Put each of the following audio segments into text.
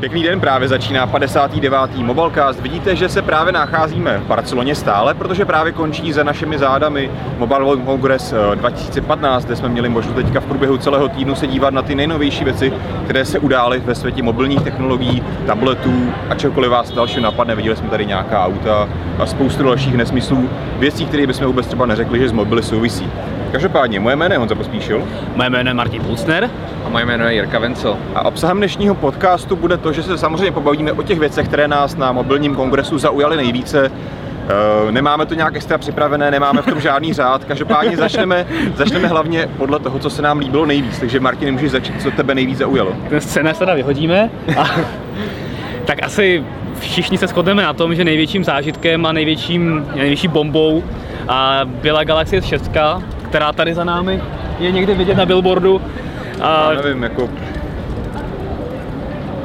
Pěkný den, právě začíná 59. Mobilecast. Vidíte, že se právě nacházíme v Barceloně stále, protože právě končí za našimi zádami Mobile World Congress 2015, kde jsme měli možnost teďka v průběhu celého týdnu se dívat na ty nejnovější věci, které se udály ve světě mobilních technologií, tabletů a čokoliv vás další napadne. Viděli jsme tady nějaká auta a spoustu dalších nesmyslů, věcí, které bychom vůbec třeba neřekli, že z mobily souvisí. Každopádně, moje jméno je Honza Pospíšil. Moje jméno je Martin Pulsner. A moje jméno je Jirka Vencel. A obsahem dnešního podcastu bude to, že se samozřejmě pobavíme o těch věcech, které nás na mobilním kongresu zaujaly nejvíce. Eh, nemáme to nějak extra připravené, nemáme v tom žádný řád. Každopádně začneme, začneme hlavně podle toho, co se nám líbilo nejvíc. Takže Martin, můžeš začít, co tebe nejvíc zaujalo. Ten scénář teda vyhodíme. A, tak asi všichni se shodneme na tom, že největším zážitkem a největším, největší bombou a byla Galaxy S6, která tady za námi je někde vidět na billboardu. A... Já nevím, jako...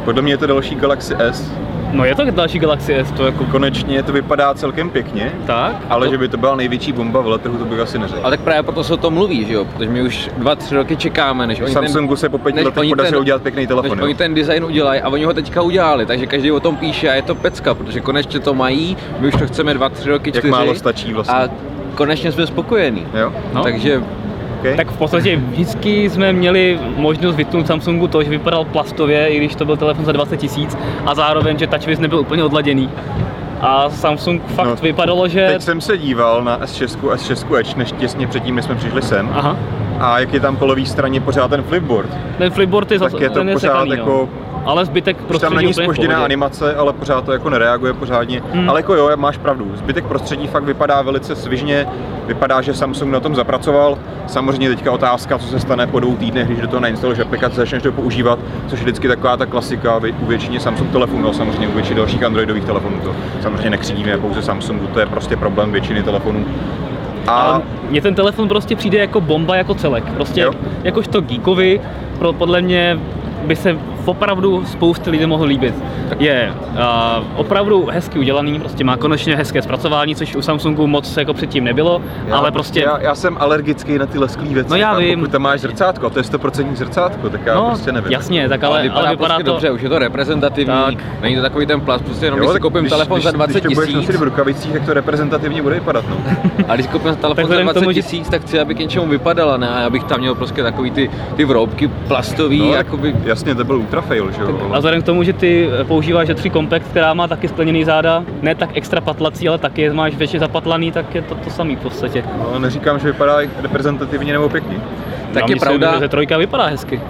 Podle mě je to další Galaxy S. No je to další Galaxy S, to jako... Konečně to vypadá celkem pěkně, tak, ale to... že by to byla největší bomba v letrhu, to bych asi neřekl. Ale tak právě proto se o tom mluví, že jo? Protože my už dva, tři roky čekáme, než oni Samsungu ten, se po pěti letech podařilo udělat pěkný telefon. Než jo? oni ten design udělají a oni ho teďka udělali, takže každý o tom píše a je to pecka, protože konečně to mají, my už to chceme dva, tři roky, čtyři. Jak málo stačí vlastně. A konečně jsme spokojení. Jo? No. Takže Okay. Tak v podstatě vždycky jsme měli možnost vytknout Samsungu to, že vypadal plastově, i když to byl telefon za 20 tisíc a zároveň, že TouchWiz nebyl úplně odladěný. A Samsung fakt no, vypadalo, že... Teď jsem se díval na S6, S6 Edge, než těsně předtím, než jsme přišli sem. Aha. A jak je tam po levé straně pořád ten flipboard. Ten flipboard je tak zase, je to ten pořád sekaný, no. Ale zbytek prostředí tam není spožděná animace, ale pořád to jako nereaguje pořádně. Hmm. Ale jako jo, máš pravdu, zbytek prostředí fakt vypadá velice svižně, vypadá, že Samsung na tom zapracoval. Samozřejmě teďka otázka, co se stane po dvou týdnech, když do toho nainstaluješ aplikace, začneš to používat, což je vždycky taková ta klasika u většině Samsung telefonů, samozřejmě u většiny dalších Androidových telefonů. To samozřejmě nekřídíme pouze Samsungu, to je prostě problém většiny telefonů. A Ale mně ten telefon prostě přijde jako bomba jako celek. Prostě jo? jakožto geekovi, pro, podle mě by se opravdu spousty lidí mohl líbit. Je uh, opravdu hezky udělaný, prostě má konečně hezké zpracování, což u Samsungu moc jako předtím nebylo, já, ale prostě... Já, já jsem alergický na ty lesklý věci. No já a vím. Pokud tam máš zrcátko, a to je 100% zrcátko, tak já no, prostě nevím. jasně, tak ale, ale vypadá, ale vypadá prostě to... dobře, už je to reprezentativní, tak. není to takový ten plast, prostě jenom jo, když si koupím když, telefon když, za 20 tisíc. Když to budeš nosit v rukavicích, tak to reprezentativně bude vypadat, no. a když si koupím telefon za 20 tisíc, tak chci, aby k něčemu vypadala, ne, abych tam měl prostě takový ty, ty vroubky plastový, no, jakoby... Jasně, to byl ultra fail, že jo. A vzhledem k tomu, že ty používáš J3 Compact, která má taky skleněný záda, ne tak extra patlací, ale taky je máš většině zapatlaný, tak je to to samý v podstatě. No, neříkám, že vypadá reprezentativně nebo pěkně. Tak no, je pravda, že trojka vypadá hezky.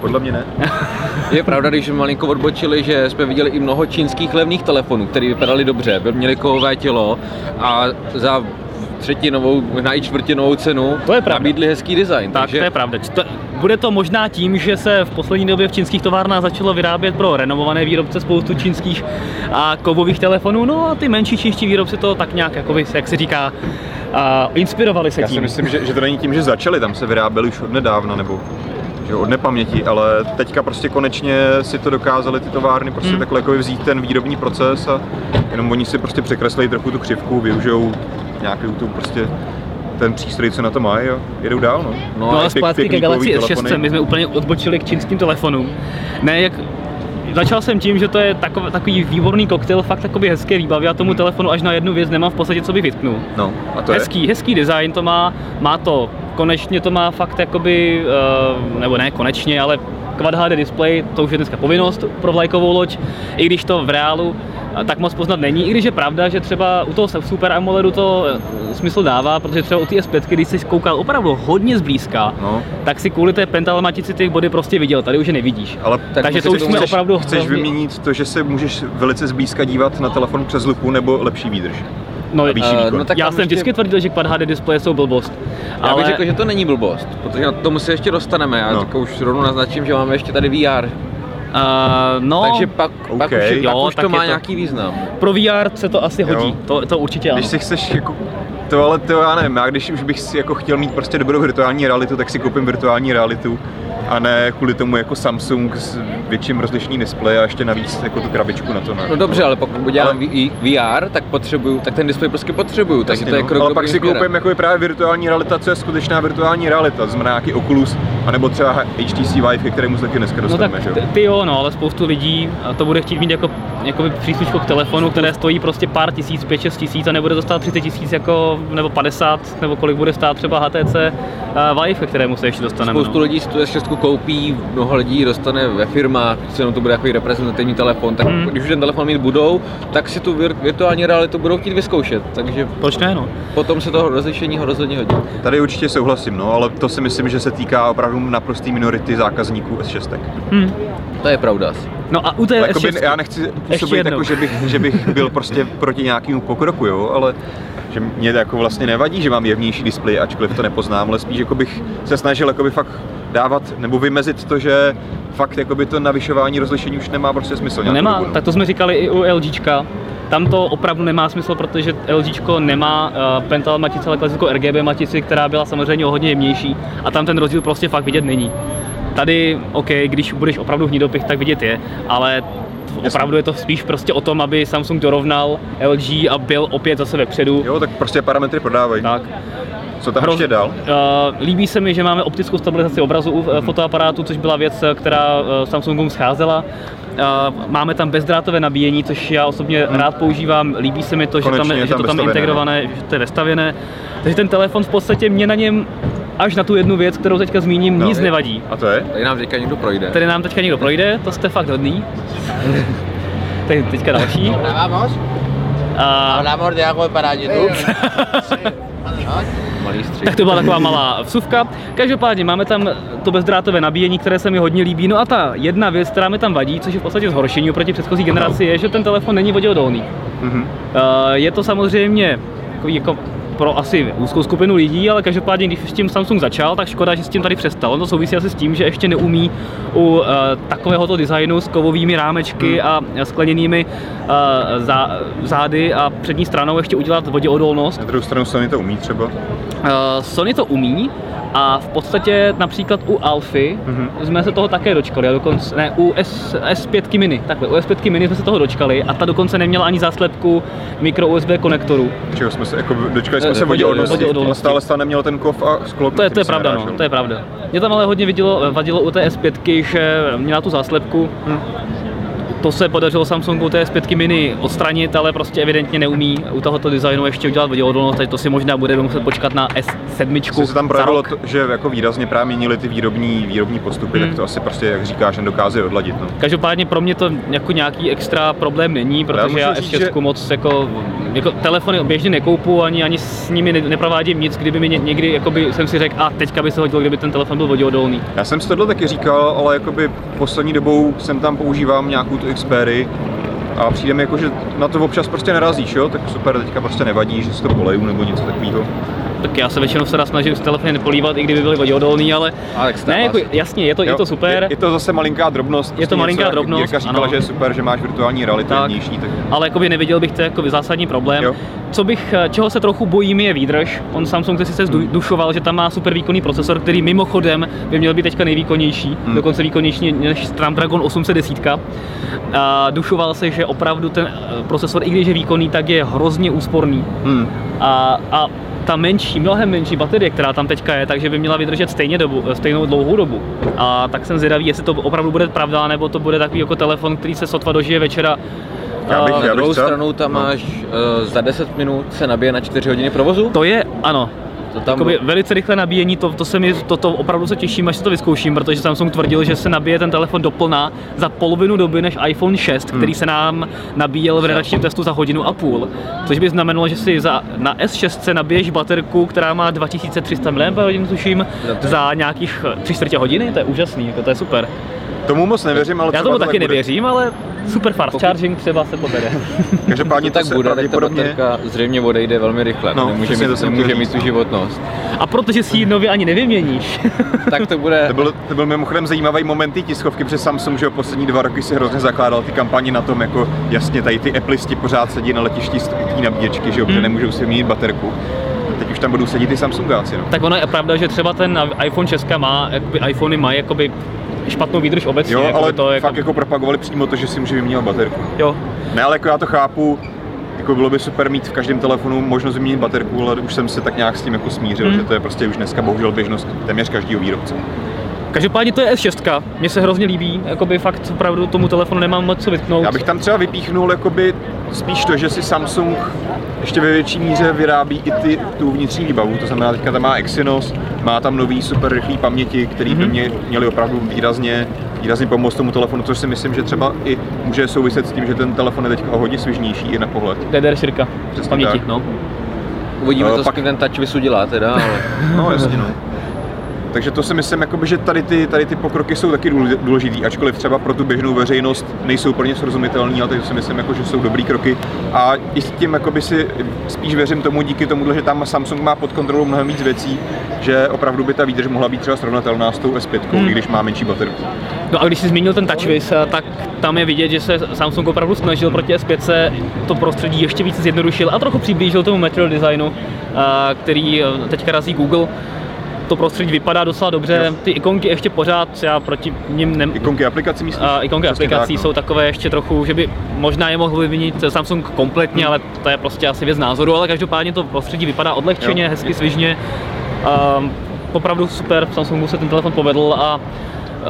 Podle mě ne. je pravda, když malinko odbočili, že jsme viděli i mnoho čínských levných telefonů, které vypadaly dobře, měli kovové tělo a za třetinovou, možná i čtvrtinovou cenu to je nabídli hezký design. Tak takže... to je pravda. To, bude to možná tím, že se v poslední době v čínských továrnách začalo vyrábět pro renomované výrobce spoustu čínských a kovových telefonů, no a ty menší čínští výrobci to tak nějak, jakoby, jak se říká, a inspirovali se Já tím. Já si myslím, že, že to není tím, že začali, tam se vyráběli už od nedávna, nebo že od nepaměti, ale teďka prostě konečně si to dokázali ty továrny prostě hmm. takhle jako vzít ten výrobní proces a jenom oni si prostě překreslí trochu tu křivku, využijou nějaký tu prostě ten přístroj, co na to má, jo, jedou dál, no. No, no a zpátky ke Galaxy S6, my jsme úplně odbočili k čínským telefonům. Ne, jak Začal jsem tím, že to je takový, takový výborný koktejl, fakt takový hezké výbavy. Já tomu telefonu až na jednu věc nemám v podstatě, co bych vytknul. No, a to hezký, je? hezký design to má, má to, konečně to má fakt jakoby, uh, nebo ne konečně, ale Quad HD display, to už je dneska povinnost pro vlajkovou loď, i když to v reálu tak moc poznat není, i když je pravda, že třeba u toho Super AMOLEDu to eh, smysl dává, protože třeba u té S5, když jsi koukal opravdu hodně zblízka, no. tak si kvůli té pentalematici ty body prostě viděl, tady už je nevidíš. Ale tak Takže to už jsme chceš, opravdu Chceš hrozně... vyměnit to, že se můžeš velice zblízka dívat na telefon přes lupu nebo lepší výdrž? No, uh, no tak já jsem ještě... vždycky tvrdil, že Quad HD displeje jsou blbost. Já ale... bych řekl, že to není blbost, protože na tomu se ještě dostaneme. Já no. už rovnou naznačím, že máme ještě tady VR. Uh, no, Takže pak, okay. pak už, jo, pak už to má to, nějaký význam. Pro VR se to asi hodí, to, to určitě ano. Když si chceš jako to ale to já nevím, já když už bych si jako chtěl mít prostě dobrou virtuální realitu, tak si koupím virtuální realitu a ne kvůli tomu jako Samsung s větším rozlišením displeje a ještě navíc jako tu krabičku na to. Ne? No dobře, ale pokud udělám Ale-. VR, tak potřebuju, tak ten displej prostě potřebuju, takže Jasně, to je no. krok Ale pak si koupím jako právě virtuální realita, co je skutečná virtuální realita, to znamená nějaký Oculus, anebo třeba HTC Vive, ke kterému se taky dneska No tak dostaneme, že jo? ty, ty jo, no, ale spoustu lidí a to bude chtít mít jako, jako přísluškou k telefonu, které stojí prostě pár tisíc, 5-6 tisíc a nebude to stát 30 tisíc jako, nebo 50, nebo kolik bude stát třeba HTC uh, Vive, ke kterému se ještě dostaneme. Spoustu no. lidí si tu S6 koupí, mnoho lidí dostane ve firmách, jenom to bude takový reprezentativní telefon, tak Hmm. když už ten telefon mít budou, tak si tu vir- virtuální realitu budou chtít vyzkoušet, takže Proč ne, no? potom se toho rozlišení ho rozhodně hodí. Tady určitě souhlasím, no, ale to si myslím, že se týká opravdu naprosté minority zákazníků S6. Hm. To je pravda. No a u té Jakoby, S6, já nechci působit jako, že bych, že bych byl prostě proti nějakému pokroku, jo, ale že mě to jako vlastně nevadí, že mám jevnější displej, ačkoliv to nepoznám, ale spíš jako bych se snažil jakoby fakt dávat nebo vymezit to, že fakt jakoby to navyšování rozlišení už nemá prostě smysl. nemá, tak to jsme říkali i u LGčka. Tam to opravdu nemá smysl, protože LGčko nemá uh, pental matici, ale klasickou RGB matici, která byla samozřejmě o hodně jemnější a tam ten rozdíl prostě fakt vidět není. Tady, OK, když budeš opravdu hnidopich, tak vidět je, ale opravdu je to spíš prostě o tom, aby Samsung dorovnal LG a byl opět zase vepředu. Jo, tak prostě parametry prodávají. Tak. Co tam ještě dál? Uh, líbí se mi, že máme optickou stabilizaci obrazu u uh, fotoaparátu, což byla věc, eh, která uh, Samsungům scházela. Uh, máme tam bezdrátové nabíjení, což já osobně rád používám. Líbí se mi to, že, tam, Konečně je že tam to tam je integrované, že to je vestavěné. Takže ten telefon v podstatě mě na něm až na tu jednu věc, kterou teďka zmíním, No. nic nevadí. A to je? Tady nám teďka někdo projde. Tady nám teďka někdo projde, to jste fakt hodný. Teď teďka další. Grabamos, A, hablamos de algo para YouTube. Malý střih. Tak to byla taková malá vsuvka. Každopádně máme tam to bezdrátové nabíjení, které se mi hodně líbí. No a ta jedna věc, která mi tam vadí, což je v podstatě zhoršení oproti předchozí generaci, je, že ten telefon není voděodolný. Mhm. Uh, je to samozřejmě jako pro asi úzkou skupinu lidí, ale každopádně, když s tím Samsung začal, tak škoda, že s tím tady přestal. Ono to souvisí asi s tím, že ještě neumí u uh, takovéhoto designu s kovovými rámečky a skleněnými uh, zá, zády a přední stranou ještě udělat voděodolnost. Na druhou stranu Sony to umí třeba. Uh, Sony to umí a v podstatě například u Alfy Mhm. jsme se toho také dočkali, a dokonce, ne, u S, S5 mini, takhle, u S5 mini jsme se toho dočkali a ta dokonce neměla ani záslepku micro USB konektoru. Čeho jsme se, jako dočkali jsme Ne, se voděodolnosti, ale voděodolnosti. stále stále nemělo ten kov a sklo. To je, to je pravda, no, to je pravda. Mě tam ale hodně vidělo, vadilo u té S5, že měla tu záslepku. Hm. To se podařilo Samsungu té S5 mini odstranit, ale prostě evidentně neumí u tohoto designu ještě udělat voděodolnost, takže to si možná budeme muset počkat na S7. Jestli se tam projevilo, to, že jako výrazně právě měnili ty výrobní, výrobní postupy, Hmm. tak to asi prostě, jak říkáš, nedokáže odladit. No. Každopádně pro mě to jako nějaký extra problém není, protože já říct, S6 že- moc jako, jako telefony běžně nekoupu, ani, ani s nimi ne, neprovádím nic, kdyby mi ně, někdy jakoby, jsem si řekl, a teďka by se hodilo, kdyby ten telefon byl voděodolný. Já jsem si tohle taky říkal, ale jakoby poslední dobou jsem tam používám nějakou tu a přijde mi jako, že na to občas prostě narazíš, jo? tak super, teďka prostě nevadí, že si to poleju nebo něco takového. Tak já se většinou se snažím s telefony nepolívat, i kdyby byly voděodolný, ale A tak ne, jako, jako... jasně, je to, je to super. Je, je, to zase malinká drobnost. Je to prostě malinká něco, drobnost, Jirka říkala, ano. že je super, že máš virtuální realitu Tak. jemnější, tak ale jakoby neviděl bych to jako zásadní problém. Jo. Co bych, eh, čeho se trochu bojím, je výdrž. On Samsung to sice Hmm. zdu- dušoval, že tam má super výkonný procesor, který mimochodem by měl být teďka nejvýkonnější, Hmm. dokonce výkonnější než Snapdragon 810. A dušoval se, že opravdu ten eh, procesor, i když je výkonný, tak je hrozně úsporný. hmm. A, a ta menší, mnohem menší baterie, která tam teďka je, takže by měla vydržet stejně dobu, stejnou dlouhou dobu. A tak jsem zvědavý, jestli to opravdu bude pravda, nebo to bude takový jako telefon, který se sotva dožije večera. Já bych- A- Na já druhou třeba- stranu tam no. máš uh, za 10 minut se nabije na 4 hodiny provozu. To je, ano. To tam Jakoby velice rychle nabíjení, to, to se mi, to, to opravdu se těším, až si to vyzkouším, protože Samsung tvrdil, že se nabije ten telefon doplná za polovinu doby než iPhone 6, Hmm. který se nám nabíjel v redakčním testu za hodinu a půl. Což by znamenalo, že si za, na S6 nabiješ baterku, která má 2300 mAh, tuším, za nějakých 3 čtvrtě hodiny, to je úžasný, jako to je super. Tomu moc nevěřím, ale Já tomu to taky tak bude. nevěřím, ale super fast Pokud- charging třeba se povede. Každopádně to tak se bude, tak ta zřejmě odejde velmi rychle. No, nemůže mít, to nemůže mít tu no. životnost. A protože si ji nově ani nevyměníš. tak to bude... To byl, to byl mimochodem zajímavý moment té tiskovky, protože Samsung, že jo, poslední dva roky si hrozně zakládal ty kampaně na tom, jako jasně tady ty Appleisti pořád sedí na letišti z té nabíječky, že jo, Hmm. nemůžou si měnit baterku. Teď už tam budou sedět ty Samsungáci. No. Tak ono je pravda, že třeba ten iPhone 6 má, jakoby iPhony mají jakoby špatnou výdrž obecně. Jo, jakoby ale to, fakt jako propagovali přímo to, že si může vyměnit baterku. Jo, Ne, ale jako já to chápu, jako bylo by super mít v každém telefonu možnost vyměnit baterku, ale už jsem se tak nějak s tím jako smířil, Hmm. že to je prostě už dneska bohužel běžnost téměř každého výrobce. Každopádně to je S6, mně se hrozně líbí, jakoby fakt opravdu tomu telefonu nemám moc co vytknout. Já bych tam třeba vypíchnul jakoby spíš to, že si Samsung ještě ve větší míře vyrábí i ty, tu vnitřní výbavu, to znamená teďka tam má Exynos, má tam nový super rychlý paměti, který by Mhm. mě, měly opravdu výrazně, výrazně pomoct tomu telefonu, což si myslím, že třeba i může souviset s tím, že ten telefon je teďka o hodně svižnější i na pohled. DDR4 Přesně paměti, tak. no. Uvidíme, Eh, co pak- s tím ten touch Wisu dělá teda, ale... No jasně no. Takže to si myslím, jakoby, že tady ty, tady ty pokroky jsou taky důle- důležitý, ačkoliv třeba pro tu běžnou veřejnost nejsou pro ně srozumitelný, ale to si myslím, jako, že jsou dobrý kroky. A i s tím jakoby si spíš věřím tomu díky tomu, že tam Samsung má pod kontrolou mnohem víc věcí, že opravdu by ta výdrž mohla být třeba srovnatelná s tou S5, Hmm. i když má menší baterku. No a když jsi zmínil ten TouchWiz, eh, tak tam je vidět, že se Samsung opravdu snažil proti S5 to prostředí ještě více zjednodušil a trochu přiblížil tomu material designu, eh, který eh, teďka razí Google. To prostředí vypadá docela dobře, Jo. ty ikonky ještě pořád, já proti nim nem, Ikonky aplikací myslíš? a ikonky Přesně aplikací tak, no. jsou takové ještě trochu, že by možná je mohl vyvinit Samsung kompletně, ale to je prostě asi věc názoru, ale každopádně to prostředí vypadá odlehčeně, Jo. hezky, svižně. Um, opravdu super, v Samsungu se ten telefon povedl a,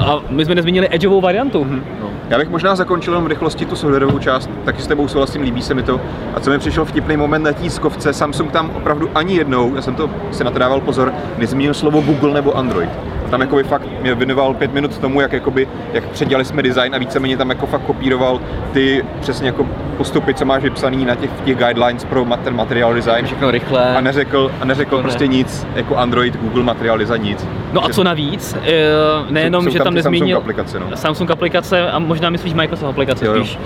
a my jsme nezmínili edgeovou variantu. No. Já bych možná zakončil jenom v rychlosti tu softwarovou část, taky s tebou souhlasím, líbí se mi to. A co mi přišel vtipný moment na tískovce, Samsung tam opravdu ani jednou, já jsem to si na to dával pozor, nezmínil slovo Google nebo Android. A tam jakoby fakt mě věnoval pět minut tomu, jak, jakoby, jak předělali jsme design a víceméně tam jako fakt kopíroval ty přesně jako postupy, co máš vypsaný na těch, těch guidelines pro mat- ten material design. Všechno rychle. A neřekl, a neřekl To ne. prostě nic, jako Android, Google material design nic. No a co navíc, eh, nejenom, jsou že tam tam ty Samsung nezmínil aplikace, no. Samsung aplikace a možná myslíš Microsoft aplikace Jo, jo. spíš.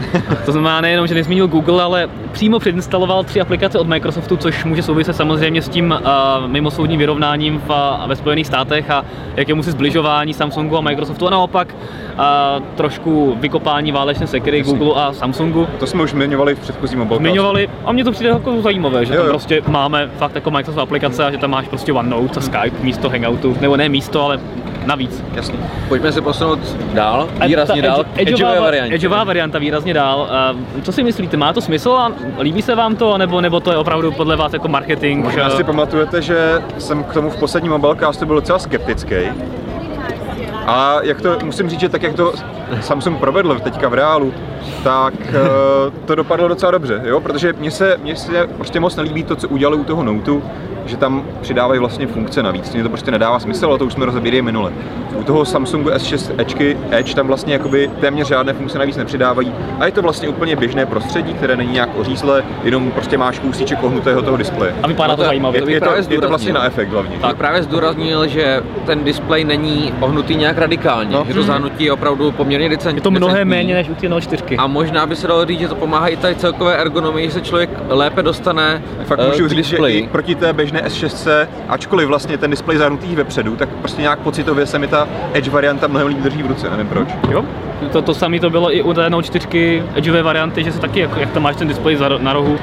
To znamená nejenom, že nezmínil Google, ale přímo předinstaloval tři aplikace od Microsoftu, což může souviset samozřejmě s tím uh, mimosoudním vyrovnáním v, uh, ve Spojených státech a jakému si zbližování Samsungu a Microsoftu a naopak uh, trošku vykopání válečné sekery. Google a Samsungu. To jsme už zmiňovali v předchozím mobilcastu. Zmiňovali a mně to přijde jako zajímavé, že Jo, tam jo. prostě máme fakt jako Microsoft aplikace a že tam máš prostě OneNote a Skype místo Hangoutu, nebo ne místo, ale navíc. Jasně. Pojďme se posunout dál, výrazně ta dál, edge- edgeová, variantě. edgeová varianta výrazně dál. A Co si myslíte, má to smysl a líbí se vám to, nebo, nebo to je opravdu podle vás jako marketing? Možná si pamatujete, že jsem k tomu v posledním mobilecastu byl docela skeptický. A jak to, musím říct, že tak jak to Samsung provedl teďka v reálu, tak eh, to dopadlo docela dobře, jo? protože mně se, mně se prostě moc nelíbí to, co udělali u toho Noteu, že tam přidávají vlastně funkce navíc. Mně to prostě nedává smysl, ale to už jsme rozebírali minule. U toho Samsungu S6 Edge, Edge tam vlastně jakoby téměř žádné funkce navíc nepřidávají a je to vlastně úplně běžné prostředí, které není nějak ořízlé, jenom prostě máš kousíček ohnutého toho displeje. A vypadá No to to je- zajímavě. Je, je, to, je to vlastně na efekt hlavně. Tak právě zdůraznil, že ten displej není ohnutý nějak radikálně, No. že to zahnutí je opravdu poměrně decentní. Je to mnohem méně než u té 04. A možná by se dalo říct, že to pomáhá i tady celkové ergonomii, že se člověk lépe dostane Fakt eh, můžu říct, že displeji. i proti té běžné S6, ačkoliv vlastně ten displej zahrnutý vepředu, tak prostě nějak pocitově se mi ta Edge varianta mnohem líp drží v ruce, nevím proč. Jo? To, to samé to bylo i u té Note 4 edgeové varianty, že se taky, jako, jak tam máš ten displej za, na rohu,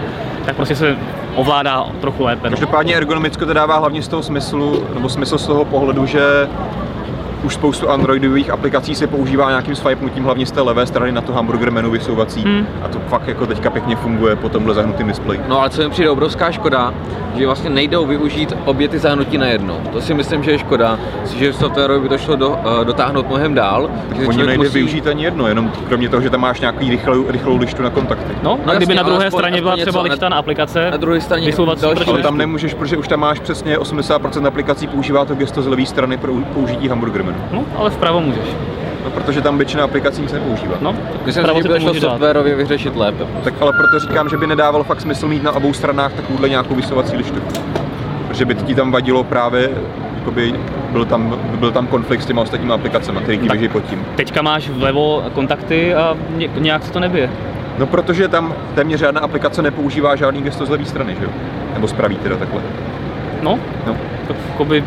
tak prostě se ovládá trochu lépe. No. Každopádně ergonomicko to dává hlavně z toho smyslu, nebo smysl z toho pohledu, že už spoustu androidových aplikací se používá nějakým swipenutím hlavně z té levé strany na to hamburger menu vysouvací Hmm. a to fakt jako teďka pěkně funguje po tomhle zahnutém displeji. No ale co mi přijde obrovská škoda, že vlastně nejdou využít obě ty zahnutí najednou. To si myslím, že je škoda, že softwarově by to šlo do, uh, dotáhnout mnohem dál. že Oni nejde využít ani jedno, jenom kromě toho, že tam máš nějaký rychlou, rychlou lištu na kontakty. No, No a kdyby jasně, na druhé aspoň- straně byla aspoň třeba něco, lišta na aplikace, na druhé straně vysouvací další Ale tam nemůžeš, protože už tam máš přesně 80% aplikací používá to gesto z levé strany pro použití hamburger menu. No, ale vpravo můžeš. No, protože tam většina aplikací nic nepoužívá. No, Myslím, vpravo že si by to šlo softwarově vyřešit lépe. Tak ale proto říkám, že by nedávalo fakt smysl mít na obou stranách takovouhle nějakou vysouvací lištu. Protože by ti tam vadilo právě, jakoby byl tam, byl tam konflikt s těma ostatními aplikacemi, Tak. běží pod tím. Teďka máš vlevo kontakty a ně, nějak se to nebije. No protože tam téměř žádná aplikace nepoužívá žádný gesto z levé strany, že jo? Nebo z pravý teda takhle. No, No. tak jakoby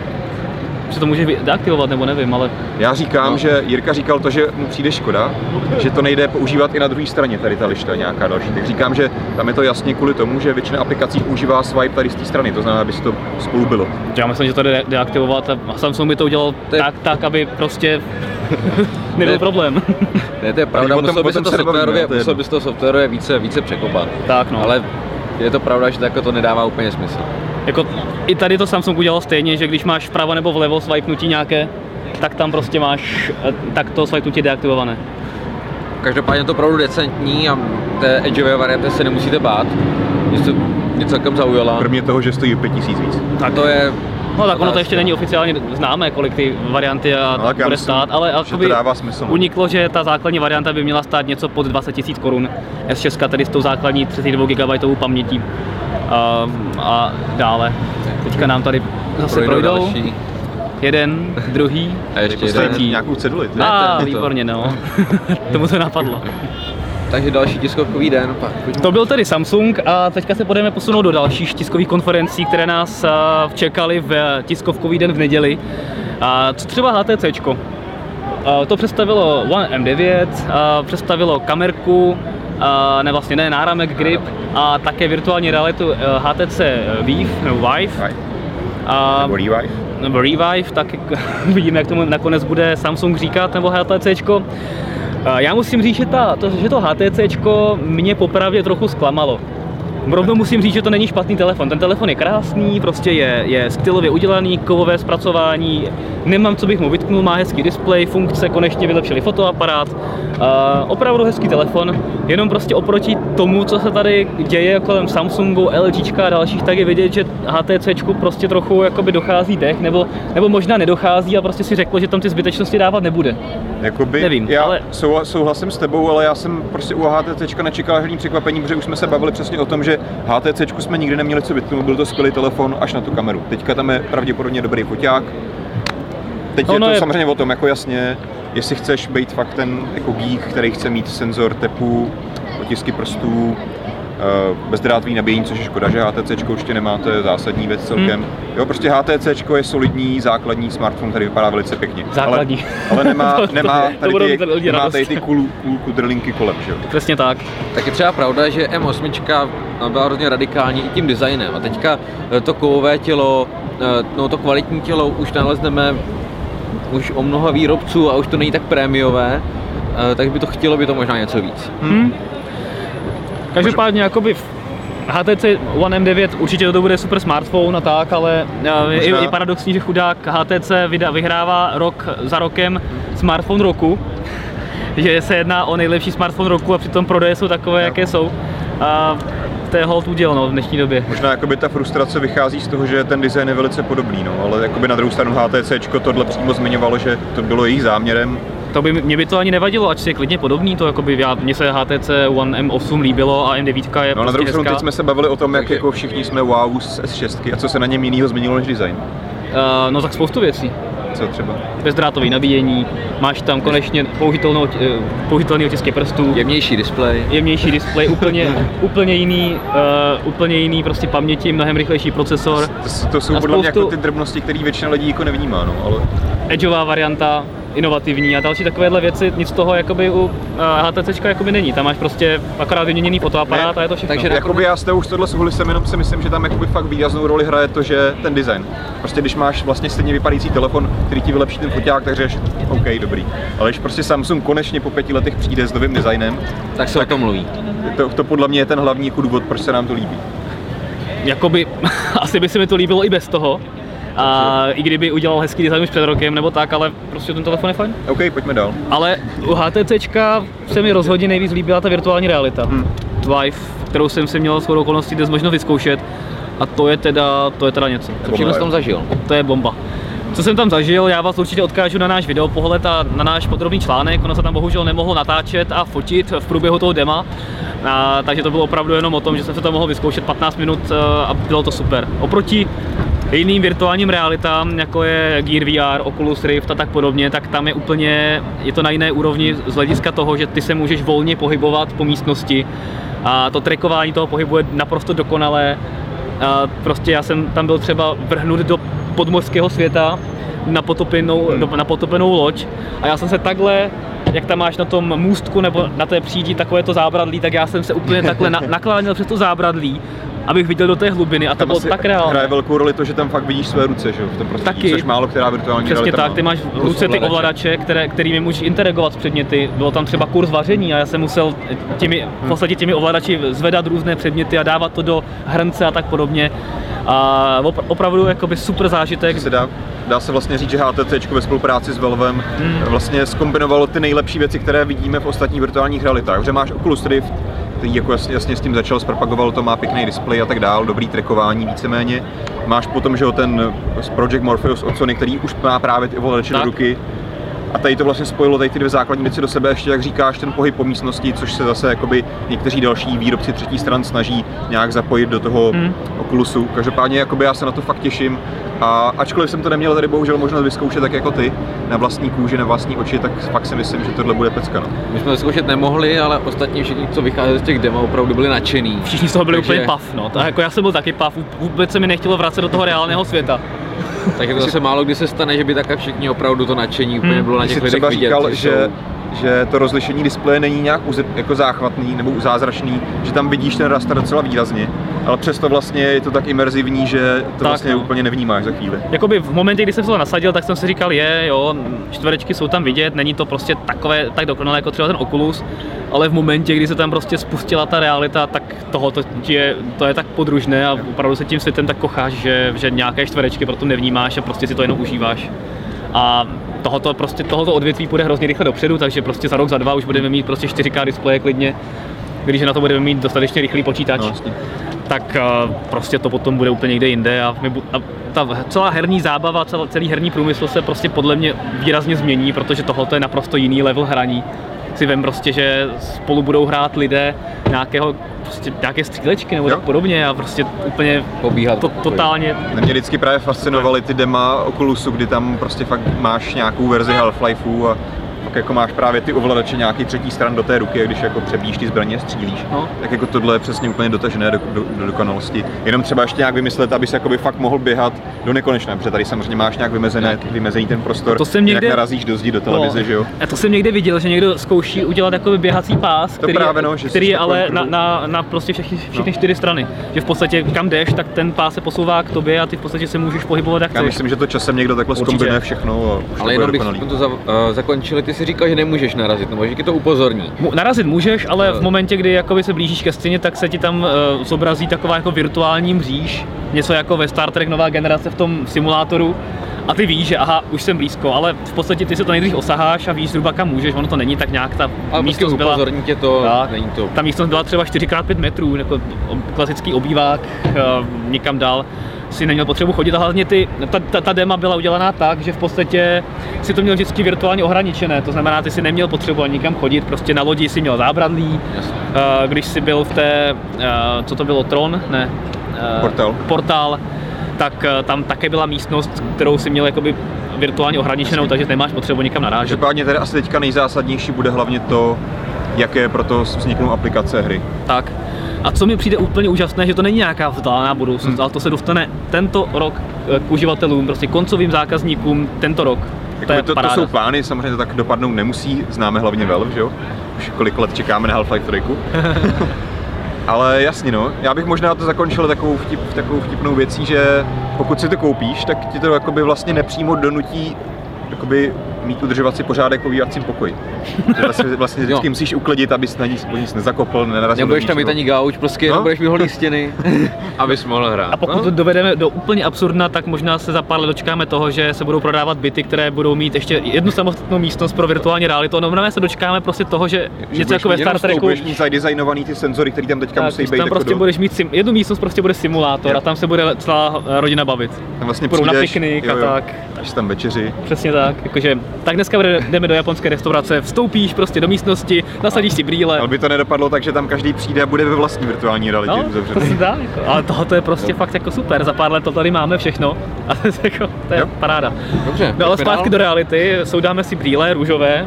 si to může deaktivovat, nebo nevím, ale Já říkám, No. že Jirka říkal to, že mu přijde škoda, že to nejde používat i na druhé straně, tady ta lišta nějaká další. Tak říkám, že tam je to jasně kvůli tomu, že většina aplikací používá swipe tady z té strany, to znamená, aby se to spolu bylo. já myslím, že to jde deaktivovat a Samsung by to udělal To je- tak, tak, aby prostě nebyl Ne. problém. Ne, to je pravda, tom- musel by se tom to se softwarově, to je musel by se to softwarově více, více překopat. tak no. Ale je to pravda, že takhle to nedává úplně smysl. Jako, I tady to Samsung udělal stejně, že když máš vpravo nebo vlevo swipenutí nějaké, tak tam prostě máš eh, tak to swipenutí deaktivované. Každopádně to opravdu decentní a té edgeové varianty se nemusíte bát. Mě, to, mě celkem zaujala. Kromě toho, že stojí 5000 víc. Tak to je No tak ono to ještě není oficiálně známé, kolik ty varianty a No, tak bude myslím, stát, ale to jakoby dává smysl, no. uniklo, že ta základní varianta by měla stát něco pod 20 000 korun. S6 tedy s tou základní 32 GB pamětí a, a dále. Teďka nám tady zase Projdou projdou. další. Jeden, druhý. A ještě třetí. nějakou ceduli. A to to. výborně, no. Tomu se napadlo. Takže další tiskovkový den. Pak pojďme. To byl tedy Samsung a teďka se budeme posunout do dalších tiskových konferencí, které nás a, čekaly v eh, tiskovkový den v neděli. A co třeba HTC? To představilo One M9, a představilo kamerku, ne vlastně ne, náramek grip a také virtuální realitu eh, HTC Vive, nebo Vive. A, Nebo Revive. nebo Revive, tak uvidíme, jak tomu nakonec bude Samsung říkat, nebo HTC. Já musím říct, že, ta, to, že to HTC mě popravdě trochu zklamalo. Rovnou musím říct, že to není špatný telefon. Ten telefon je krásný, prostě je, je stylově udělaný, kovové zpracování, nemám, co bych mu vytknul, má hezký displej, funkce, konečně vylepšili fotoaparát. Uh, opravdu hezký telefon, jenom prostě oproti tomu, co se tady děje kolem Samsungu, LG a dalších, tak je vidět, že HTC prostě trochu jakoby dochází dech, nebo, nebo možná nedochází a prostě si řeklo, že tam ty zbytečnosti dávat nebude. Jakoby, Nevím, já ale- souhla- souhlasím s tebou, ale já jsem prostě u HTC nečekal žádný překvapení, protože už jsme se bavili přesně o tom, že HTC jsme nikdy neměli co vytknout, byl to skvělý telefon až na tu kameru. Teďka tam je pravděpodobně dobrý foťák. Teď je Ono to je- samozřejmě o tom, jako jasně, jestli chceš být fakt ten jako geek, který chce mít senzor tepu, otisky prstů, eh, bezdrátový nabíjení, což je škoda, že HTC určitě nemá, to je zásadní věc celkem. Hmm. Jo, prostě HTC je solidní, základní smartphone, který vypadá velice pěkně. Základní. Ale, ale nemá, To- nemá tady ty, nemá tady ty cool, cool kudrlinky kolem, že jo. Přesně tak. Tak je třeba pravda, že M8 byla hrozně radikální i tím designem. A teďka eh, to kovové tělo, eh, no to kvalitní tělo už nalezneme už o mnoha výrobců a už to není tak prémiové, eh, tak by to chtělo by to možná něco víc. Hmm. Každopádně jakoby v HTC One M9 určitě to bude super smartphone a tak, ale eh, je, je paradoxní, že chudák HTC vyda, vyhrává rok za rokem smartphone roku, že se jedná o nejlepší smartphone roku a přitom prodeje jsou takové, jaké jsou. A to je hold úděl no, v dnešní době. Možná jakoby ta frustrace vychází z toho, že ten design je velice podobný, no, ale jakoby na druhou stranu HTC tohle přímo zmiňovalo, že to bylo jejich záměrem. To by, mě by to ani nevadilo, ať je klidně podobný, to jakoby já, mně se HTC One M8 líbilo a M9 je No a na prostě druhou stranu teď jsme se bavili o tom, jak jako všichni jsme wow z S6 a co se na něm jinýho změnilo než design. Uh, no tak spoustu věcí. Co třeba? bezdrátový nabíjení, máš tam konečně eh, použitelný otisky prstů, Jemnější displej. jemnější displej, úplně, úplně jiný, uh, úplně jiný prostě paměti, mnohem rychlejší procesor, To, to jsou podle mě spoustu- jako ty drobnosti, které většina lidí jako nevnímá, no, ale edgeová varianta, inovativní a další takovéhle věci, nic z toho jakoby u uh, HTC jakoby není, tam máš prostě akorát vyměněný fotoaparát Ne, a je to všechno. takže Jakoby já s tebou už tohle souhlasím, jenom si myslím, že tam jakoby fakt výraznou roli hraje to, že ten design. Prostě když máš vlastně stejně vypadající telefon, který ti vylepší ten foťák, tak řekneš, OK, dobrý. Ale když prostě Samsung konečně po pěti letech přijde s novým designem, Tak se o tom mluví. to, to podle mě je ten hlavní důvod, proč se nám to líbí. jakoby, asi by se mi to líbilo i bez toho, a i kdyby udělal hezký design už před rokem nebo tak, ale prostě ten telefon je fajn. OK, pojďme dál. Ale u HTC se mi rozhodně nejvíc líbila ta virtuální realita. Hmm. Vive, kterou jsem si měl shodou okolností dnes možnost vyzkoušet. A to je teda, to je teda něco. Co všechno jsi tam zažil? To je bomba. Co jsem tam zažil, já vás určitě odkážu na náš videopohled a na náš podrobný článek. Ono se tam bohužel nemohlo natáčet a fotit v průběhu toho dema, a, takže to bylo opravdu jenom o tom, že jsem se to mohl vyzkoušet 15 minut eh, a bylo to super. Oproti jiným virtuálním realitám, jako je Gear VR, Oculus Rift a tak podobně, tak tam je úplně, je to na jiné úrovni z hlediska toho, že ty se můžeš volně pohybovat po místnosti a to trackování toho pohybu je naprosto dokonalé. A prostě já jsem tam byl třeba vrhnut do podmořského světa na potopenou, Hmm. na potopenou loď a já jsem se takhle jak tam máš na tom můstku nebo na té přídi takové to zábradlí, tak já jsem se úplně takhle na, naklánil přes to zábradlí, abych viděl do té hlubiny a to Tam bylo tak reálné. hraje velkou roli to, že tam fakt vidíš své ruce, že jo, v tom prostředí, Taky. což málo která virtuální Přesně tak, ty máš v ruce ty ovladače. které, kterými můžeš interagovat s předměty. Bylo tam třeba kurz vaření a já jsem musel těmi, v podstatě těmi ovladači zvedat různé předměty a dávat to do hrnce a tak podobně. A opra- opravdu jakoby super zážitek. se dá, dá se vlastně říct, že HTC ve spolupráci s Valvem Hmm. vlastně skombinovalo ty nejlepší věci, které vidíme v ostatních virtuálních realitách. Že máš Oculus Rift, jako jasně, jasně s tím začal, zpropagoval to, má pěkný displej a tak dál, dobrý trackování víceméně. Máš potom, že jo, ten Project Morpheus od Sony, který už má právě ty ovladače do ruky. A tady to vlastně spojilo tady ty dvě základní věci do sebe, ještě jak říkáš, ten pohyb po místnosti, což se zase jakoby někteří další výrobci třetí stran snaží nějak zapojit do toho Hmm. Oculusu. Každopádně jakoby já se na to fakt těším. A ačkoliv jsem to neměl tady bohužel možnost vyzkoušet tak jako ty, na vlastní kůži, na vlastní oči, tak fakt si myslím, že tohle bude pecka. No. My jsme to zkoušet nemohli, ale ostatní všichni, co vycházeli z těch demo, opravdu byli nadšený. Všichni z toho byli Takže- úplně paf, no. Tak jako já jsem byl taky paf, vůbec se mi nechtělo vracet do toho reálného světa. Takže to zase málo kdy se stane, že by takhle všichni opravdu to nadšení úplně Hmm. bylo na těch lidech třeba vidět. říkal, že že, jsou- že to rozlišení displeje není nějak uze- jako záchvatný nebo zázračný, že tam vidíš ten raster docela výrazně, ale přesto vlastně je to tak imerzivní, že to Tak, vlastně no. úplně nevnímáš za chvíli. Jakoby v momentě, kdy jsem se to nasadil, tak jsem si říkal, je, jo, čtverečky jsou tam vidět, není to prostě takové, tak dokonalé jako třeba ten Oculus, ale v momentě, kdy se tam prostě spustila ta realita, tak toho to je, to je tak podružné a opravdu se tím světem tak kocháš, že, že nějaké čtverečky proto nevnímáš a prostě si to jenom užíváš. A tohoto, prostě, tohoto odvětví půjde hrozně rychle dopředu, takže prostě za rok, za dva už budeme mít prostě 4K displeje klidně, když na to budeme mít dostatečně rychlý počítač No, jasně. tak uh, prostě to potom bude úplně někde jinde a, my, a ta celá herní zábava, celý, celý herní průmysl se prostě podle mě výrazně změní, protože tohle je naprosto jiný level hraní. Si vem prostě, že spolu budou hrát lidé nějakého, prostě nějaké střílečky nebo Jo. tak podobně a prostě úplně Pobíhat to, totálně Mě vždycky právě fascinovaly ty dema Oculusu, kdy tam prostě fakt máš nějakou verzi Half-Lifeu a pak jako máš právě ty ovladače nějaký třetí stran do té ruky a když jako přebíjíš ty zbraně, střílíš. No. Tak jako tohle je přesně úplně dotažené do, do, do dokonalosti. Jenom třeba ještě nějak vymyslet, aby se jakoby fakt mohl běhat do nekonečna, protože tady samozřejmě máš nějak vymezené, vymezený ten prostor, To jsem někde- jinak narazíš do zdi do televize, No. že jo. A to jsem někde viděl, že někdo zkouší udělat jakoby běhací pás, který, právě, je, no, že který je ale na, na, na prostě všechny, všechny No. čtyři strany. Že v podstatě kam jdeš, tak ten pás se posouvá k tobě a ty v podstatě se můžeš pohybovat jak Já chceš. myslím, že to časem někdo takhle zkombinuje všechno a už to Ale jenom bych to za, uh, zakončili, ty si říkal, že nemůžeš narazit, nebo že ti to upozorní. Narazit můžeš, ale v Eh. momentě, kdy jakoby se blížíš ke stěně, tak se ti tam uh, zobrazí taková jako virtuální mříž, něco jako ve Star Trek nová generace v tom simulátoru. A ty víš, že aha, už jsem blízko, ale v podstatě ty se to nejdřív osaháš a víš zhruba kam můžeš, ono to není tak nějak ta Ale prostě místnost byla. upozorní tě to, Tak. není to. Ta místnost byla třeba 4x5 metrů, jako klasický obývák, uh, někam dál si neměl potřebu chodit a hlavně ty, ta, ta, ta dema byla udělaná tak, že v podstatě si to měl vždycky virtuálně ohraničené, to znamená, ty si neměl potřebu ani nikam chodit, prostě na lodi si měl zábradlí, Jasně. uh, když si byl v té, uh, co to bylo, Tron? Ne. Uh, Portál. Portál, tak uh, tam také byla místnost, kterou si měl jakoby virtuálně ohraničenou, takže nemáš potřebu nikam narážet. Každopádně tady asi teďka nejzásadnější bude hlavně to, jaké proto vzniknou aplikace hry. Tak. A co mi přijde úplně úžasné, že to není nějaká vzdálená budoucnost, Hmm. ale to se dostane tento rok eh, k uživatelům, prostě koncovým zákazníkům tento rok. To je to, to jsou plány, samozřejmě to tak dopadnout nemusí, známe hlavně Valve, že jo? Už kolik let čekáme na Half-Life 3. Ale jasně no, já bych možná to zakončil takovou, vtip, takovou vtipnou věcí, že pokud si to koupíš, tak ti to jakoby vlastně nepřímo donutí jakoby mít udržovací pořádek v pobývacím pokoji. Vlastně, vlastně vždycky musíš uklidit, abys na nic, nic nezakopl, nenarazil Nebudeš tam mít ani gauč, prostě No. budeš mít holý stěny, abys mohl hrát. A pokud no? to dovedeme do úplně absurdna, tak možná se za pár let dočkáme toho, že se budou prodávat byty, které budou mít ještě jednu samostatnou místnost pro virtuální realitu. Normálně se dočkáme prostě toho, že, Že něco jako ve Star Treku, Budeš mít zadesignovaný ty senzory, které tam teďka tak, musí být tam jako prostě do, budeš mít sim, jednu místnost prostě bude simulátor a tam se bude celá rodina bavit. tam vlastně Půjdou na přijdeš, piknik jo, a tak. Až tam večeři. Přesně tak, jakože, tak dneska jdeme do japonské restaurace, vstoupíš prostě do místnosti, nasadíš si brýle. Ale by to nedopadlo tak, že tam každý přijde a bude ve vlastní virtuální realitě No, to se dá, jako. ale tohle je prostě fakt jako super, za pár let to tady máme všechno a to je, jako, to je Jo. paráda. Dobře, No ale zpátky dál. do reality, soudáme si brýle růžové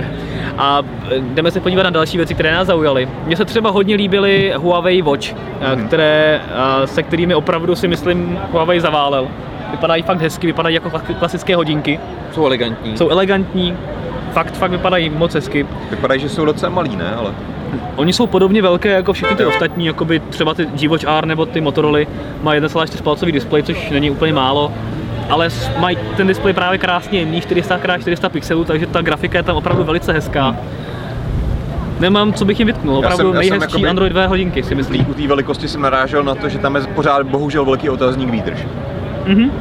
a e, jdeme se podívat na další věci, které nás zaujaly. Mně se třeba hodně líbily Huawei Watch, Mhm. mm. které, a, se kterými opravdu si myslím Huawei zaválel. Vypadají fakt hezky, vypadají jako kla- klasické hodinky, Jsou elegantní. jsou elegantní, fakt, fakt vypadají moc hezky. Vypadají, že jsou docela malý, ne? Ale Oni jsou podobně velké jako všechny ty Jo. ostatní, jako by třeba ty G-Watch R nebo ty Motorola mají 1,4 palcový displej, což není úplně málo, ale mají ten displej právě krásně jemný, 400x400 pixelů, takže ta grafika je tam opravdu velice hezká. Nemám, co bych jim vytknul, Já opravdu jsem- já jsem nejhezčí jakoby- Androidové hodinky si myslím. u té velikosti jsem narážel na to, že tam je pořád bohužel velký otazník výdrž. Mhm.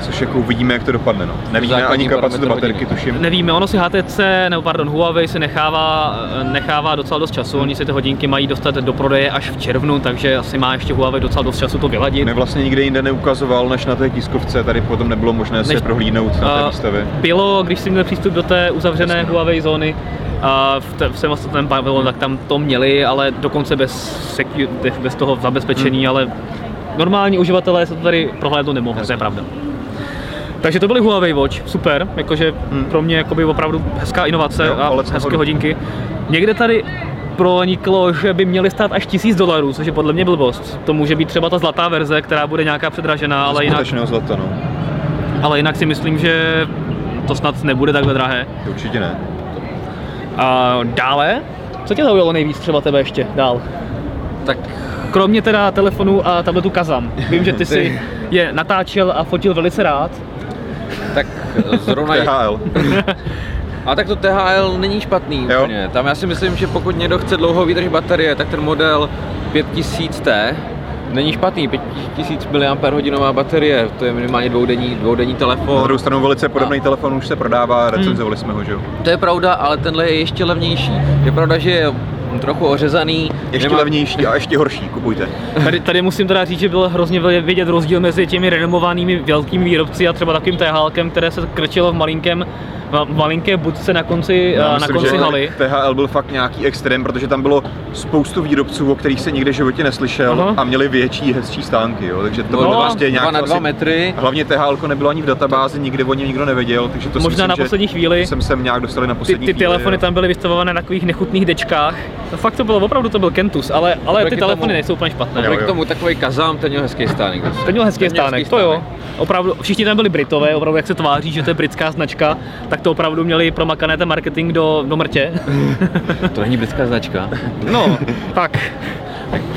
Což jako uvidíme, jak to dopadne. No. Nevíme Základní ani kapacitu baterky, tuším. Nevíme, ono si HTC, nebo pardon, Huawei si nechává, nechává docela dost času, oni si ty hodinky mají dostat do prodeje až v červnu, takže asi má ještě Huawei docela dost času to vyladit. Mě vlastně nikde jinde neukazoval, než na té tiskovce, tady potom nebylo možné si Než- je prohlídnout na té A výstavě. Bylo, když jsi měl přístup do té uzavřené Jasně. Huawei zóny, a v, te, v samostatném pavilonu, tak tam to měli, ale dokonce bez, secu, bez toho zabezpečení, Hmm. ale normální uživatelé se to tady prohlédnout nemohli, to je pravda. Takže to byly Huawei Watch, super, jakože Hmm. pro mě jakoby opravdu hezká inovace Jo, a hezké hodinky. Někde tady proniklo, že by měly stát až tisíc dolarů, což je podle mě blbost. To může být třeba ta zlatá verze, která bude nějaká předražená, ale jinak, zlata, no. ale jinak si myslím, že to snad nebude takhle drahé. Určitě ne. A dále? Co tě zaujalo nejvíc třeba tebe ještě dál? Tak Kromě teda telefonu a tabletu Kazam. Vím, že ty si je natáčel a fotil velice rád. tak zrovna... THL. A tak to THL není špatný Jo. úplně. Tam já si myslím, že pokud někdo chce dlouho vydrž baterie, tak ten model 5000T není špatný. 5000 mAh baterie, to je minimálně dvoudenní, dvoudenní Na telefon. druhou stranu velice podobný telefon už se prodává, recenzovali jsme ho, že jo. To je pravda, ale tenhle je ještě levnější. Je pravda, že je trochu ořezaný. Ještě nemá- levnější a ještě horší, kupujte. Tady, tady musím teda říct, že byl hrozně vidět rozdíl mezi těmi renomovanými velkými výrobci a třeba takovým THLkem, které se krčilo v malinkém v malinké budce na konci, Já na myslím, konci že haly. THL byl fakt nějaký extrém, protože tam bylo spoustu výrobců, o kterých se nikdy v životě neslyšel Aha. a měli větší, hezčí stánky, jo. takže to Bylo bylo No, prostě dva nějak na dva asi- metry. Hlavně THL nebylo ani v databázi, nikdy o něm nikdo nevěděl, takže to si Možná myslím, na že poslední chvíli. jsem sem nějak dostali na Ty, poslední ty chvíli, telefony jo. tam byly vystavované na takových nechutných dečkách. No fakt to bylo, opravdu to byl Kentus, ale, ale ty telefony tomu- nejsou úplně špatné. Jo, K tomu takový kazám, ten měl hezký stánek. Ten měl hezký Ten stánek, hezký to jo. Opravdu, všichni tam byli Britové, opravdu jak se tváří, že to je britská značka, tak to opravdu měli promakané ten marketing do, do mrtě. To není britská značka. No, tak,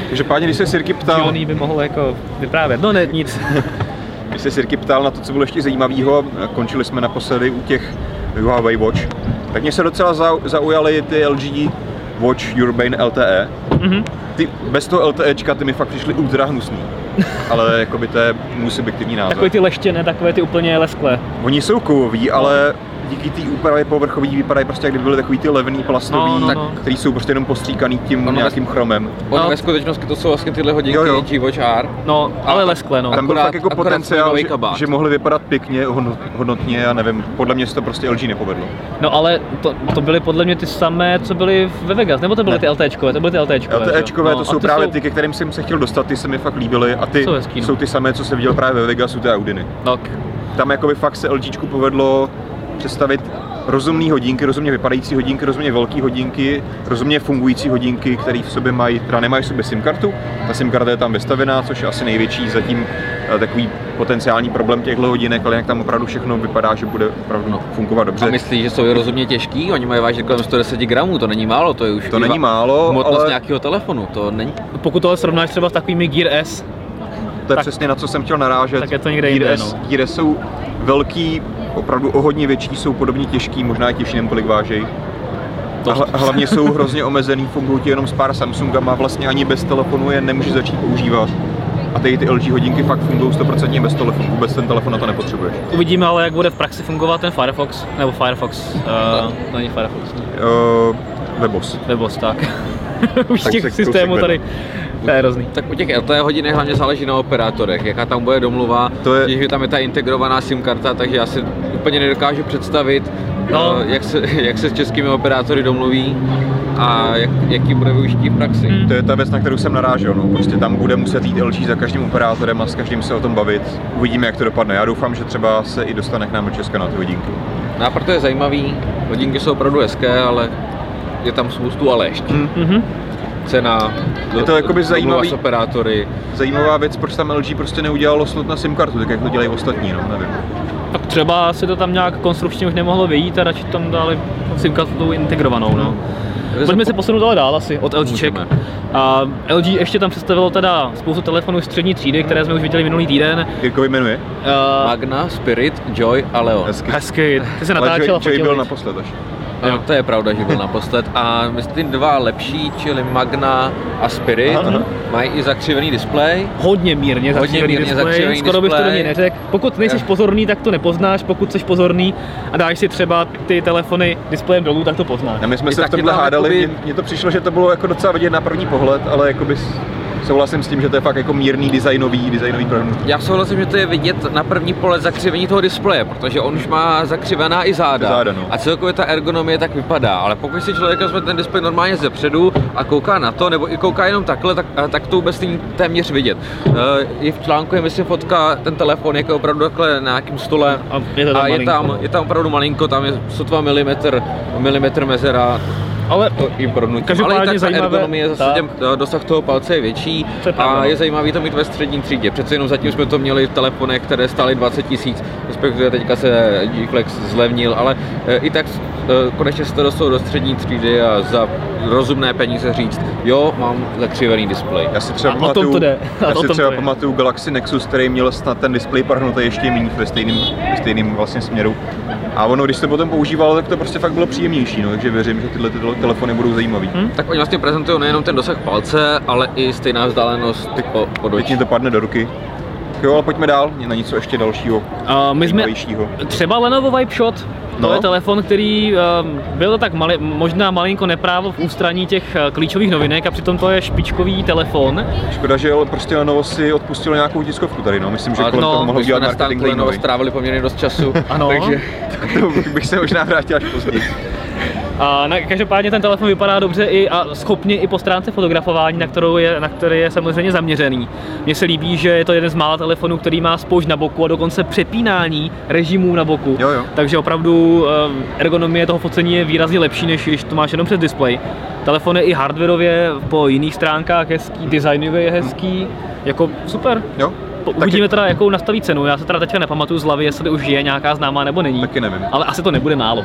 Každopádně, když se Sirky ptal, Johnny by mohl jako vyprávět, no ne, nic. když se Sirky ptal na to, co bylo ještě zajímavého, končili jsme naposledy u těch Huawei Watch, tak mě se docela zau- zaujaly ty LG Watch Urbane LTE. Mhm. Ty, bez toho LTEčka ty mi fakt přišly ultra hnusný. Ale jakoby to je můj subjektivní názor. Takové ty leštěné, takové ty úplně lesklé. Oni jsou kovový, ale díky té úpravě povrchový vypadají prostě, jak kdyby byly takový ty levný plastový, No, no, tak, no. který jsou prostě jenom postříkaný tím Ono nějakým chromem. Ono No. ve skutečnosti to jsou vlastně tyhle hodinky Jo, jo. G-Watch R. No, ale A- lesklé, no. Tam byl Akorát- fakt jako potenciál, že, že mohly vypadat pěkně, hodno- hodnotně, já nevím, podle mě se to prostě LG nepovedlo. No ale to, to byly podle mě ty samé, co byly ve Vegas, nebo to byly Ne. ty LTčkové, to byly ty LTčkové. LTEčkové, že jo? to No, a jsou ty právě ty, ke kterým jsem se chtěl dostat, ty se mi fakt líbily a ty Jsou hezký, no. jsou ty samé, co jsem viděl právě ve Vegasu, ty Audiny. Tak. Tam jakoby fakt se LGčku povedlo představit rozumné hodinky, rozumně vypadající hodinky, rozumně velké hodinky, rozumně fungující hodinky, které v sobě mají, teda nemají v sobě SIM kartu. Ta SIM karta je tam vystavená, což je asi největší zatím eh, takový potenciální problém těchto hodinek, ale jak tam opravdu všechno vypadá, že bude opravdu No. fungovat dobře. A myslíš, že jsou rozumně těžký? Oni mají vážit kolem 110 gramů, to není málo, to je už To není málo, hmotnost ale nějakého telefonu, to není. Pokud tohle srovnáš třeba s takovými Gear S, to je tak- přesně na co jsem chtěl narážet. tak je to někde Gear jinde, S, no. Gear S jsou velký, opravdu o hodně větší, jsou podobně těžký, možná i těžší, nevím kolik vážej. A hla- hlavně jsou hrozně omezený, fungují ti jenom s pár Samsungama, vlastně ani bez telefonu je nemůžeš začít používat. A tady ty LG hodinky fakt fungují 100% bez telefonu, vůbec ten telefon na to nepotřebuješ. uvidíme ale, jak bude v praxi fungovat ten Firefox, nebo Firefox, uh, to není Firefox, ne? Uh, Webos. Webos, tak. Už Tak těch se systémů tady, to je hrozný. Tak u těch LTE hodinek hlavně záleží na operátorech, jaká tam bude domluva, To je- že tam je ta integrovaná SIM karta, takže já si úplně nedokážu představit, No. eh, jak, se, jak se s českými operátory domluví a jak, jaký bude využití v praxi. Hmm. To je ta věc, na kterou jsem narážel. No. Prostě tam bude muset jít LG za každým operátorem a s každým se o tom bavit. Uvidíme, jak to dopadne. Já doufám, že třeba se i dostane k nám do Česka na ty hodinky. No a proto je zajímavý, hodinky jsou opravdu hezké, ale je tam spoustu ale ještě. Hmm. Mhm. cena, Je to jakoby zajímavý- operátory. Zajímavá věc, proč tam LG prostě neudělalo slot na SIM kartu, tak jak to dělají ostatní, no, nevím. Tak třeba si to tam nějak konstrukčně už nemohlo vyjít a radši tam dali SIM kartu integrovanou. No. Pojďme se posunout ale dál asi od LGček. A LG ještě tam představilo teda spoustu telefonů střední třídy, které jsme už viděli minulý týden. Jirkovi jmenuje? Uh, Magna, Spirit, Joy a Leon. Hezky. hezky, ty se natáčel a Joy, Joy byl naposled až. Ano, to je pravda, že byl naposled. A myslím dva lepší, čili Magna a Spirit, Aha, aha. mají i zakřivený displej. Hodně mírně Hodně zakřivený mírně displej, zakřivený skoro bych to do displej. něj neřekl. Pokud nejsi Jo. pozorný, tak to nepoznáš, pokud jsi pozorný a dáš si třeba ty telefony displejem dolů, tak to poznáš. A my jsme I se v taky tomhle hádali, jakoby- mně, to přišlo, že to bylo jako docela vidět na první pohled, ale jakoby souhlasím s tím, že to je fakt jako mírný designový, designový prohnutí. Já souhlasím, že to je vidět na první pohled zakřivení toho displeje, protože on už má zakřivená i záda. Záda, no. A celkově ta ergonomie tak vypadá. Ale pokud si člověk vezme ten displej normálně zepředu a kouká na to, nebo i kouká jenom takhle, tak, a- tak to vůbec není téměř vidět. E, I v článku je myslím fotka, ten telefon, je opravdu takhle na nějakém stole. A je to tam a je tam, je tam opravdu malinko, tam je sotva milimetr, milimetr mezera, Ale to i prodnutí. Každopádně Ale i tak ta zajímavé- ergonomie, zase tak. těm, dosah toho palce je větší je a je zajímavý to mít ve střední třídě. Přece jenom zatím jsme to měli v telefonech, které stály 20 tisíc, respektive teďka se G-Flex zlevnil, ale e, i tak konečně se to dostalo do střední třídy a za rozumné peníze říct, jo, mám zakřivený displej. Já si třeba A o tom pamatuju, to jde. A já si třeba to je. pamatuju Galaxy Nexus, který měl snad ten displej parhnutý ještě méně ve stejném, ve stejném vlastně směru. A ono, když se potom používalo, tak to prostě fakt bylo příjemnější, no, takže věřím, že tyhle ty telefony budou zajímavý. Hm? Tak oni vlastně prezentují nejenom ten dosah palce, ale i stejná vzdálenost po, očí. Pěkně to padne do ruky. Jo, ale pojďme dál, na něco ještě dalšího, a my jsme, třeba Lenovo Vibe Shot, to No. je telefon, který um, byl to tak mali, možná malinko neprávo v ústraní těch eh, klíčových novinek a přitom to je špičkový telefon. Škoda, že prostě Lenovo si odpustilo nějakou tiskovku tady, no. Myslím, že kolem no, toho mohlo jsme dělat marketing Lenovo strávili poměrně dost času. Ano. Takže To bych se možná vrátil až později. A na, každopádně ten telefon vypadá dobře i a schopně i po stránce fotografování, na, kterou je, na který je samozřejmě zaměřený. Mně se líbí, že je to jeden z mála telefonů, který má spoušť na boku a dokonce přepínání režimů na boku. Jo, jo. Takže opravdu eh, ergonomie toho focení je výrazně lepší, než když to máš jenom přes displej. Telefon je i hardwareově po jiných stránkách hezký, designově je hezký, jako super. Jo? Uvidíme teda, jakou nastaví cenu. Já se teda teďka nepamatuju z hlavy, jestli už je nějaká známá nebo není. Taky nevím. Ale asi to nebude málo.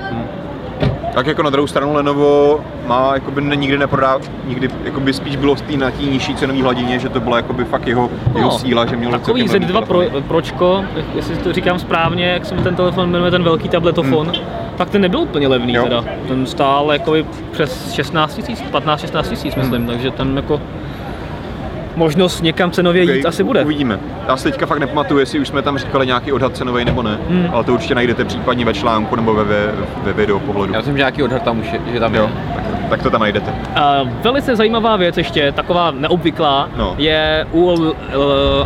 Tak jako na druhou stranu Lenovo má, jakoby ne, nikdy neprodá, nikdy jakoby spíš bylo v té na té nižší cenové hladině, že to byla jakoby fakt jeho, jeho síla, že měl No, Takový celkem Z2 levný pro. Pročko, jestli to říkám správně, jak se mu ten telefon jmenuje, ten velký tabletofon, hmm. tak ten nebyl úplně levný Jo. teda. Ten stál jakoby přes 16 tisíc, 15-16 tisíc myslím, Hmm. takže ten jako možnost někam cenově jít Okay, asi bude. Uvidíme. Já si teďka fakt nepamatuju, jestli už jsme tam říkali nějaký odhad cenový nebo ne, Hmm. ale to určitě najdete případně ve článku nebo ve, ve, ve video pohledu. já myslím, že nějaký odhad tam už je, že tam Jo, je. tak, tak to tam najdete. A velice zajímavá věc ještě, taková neobvyklá, No. je u uh,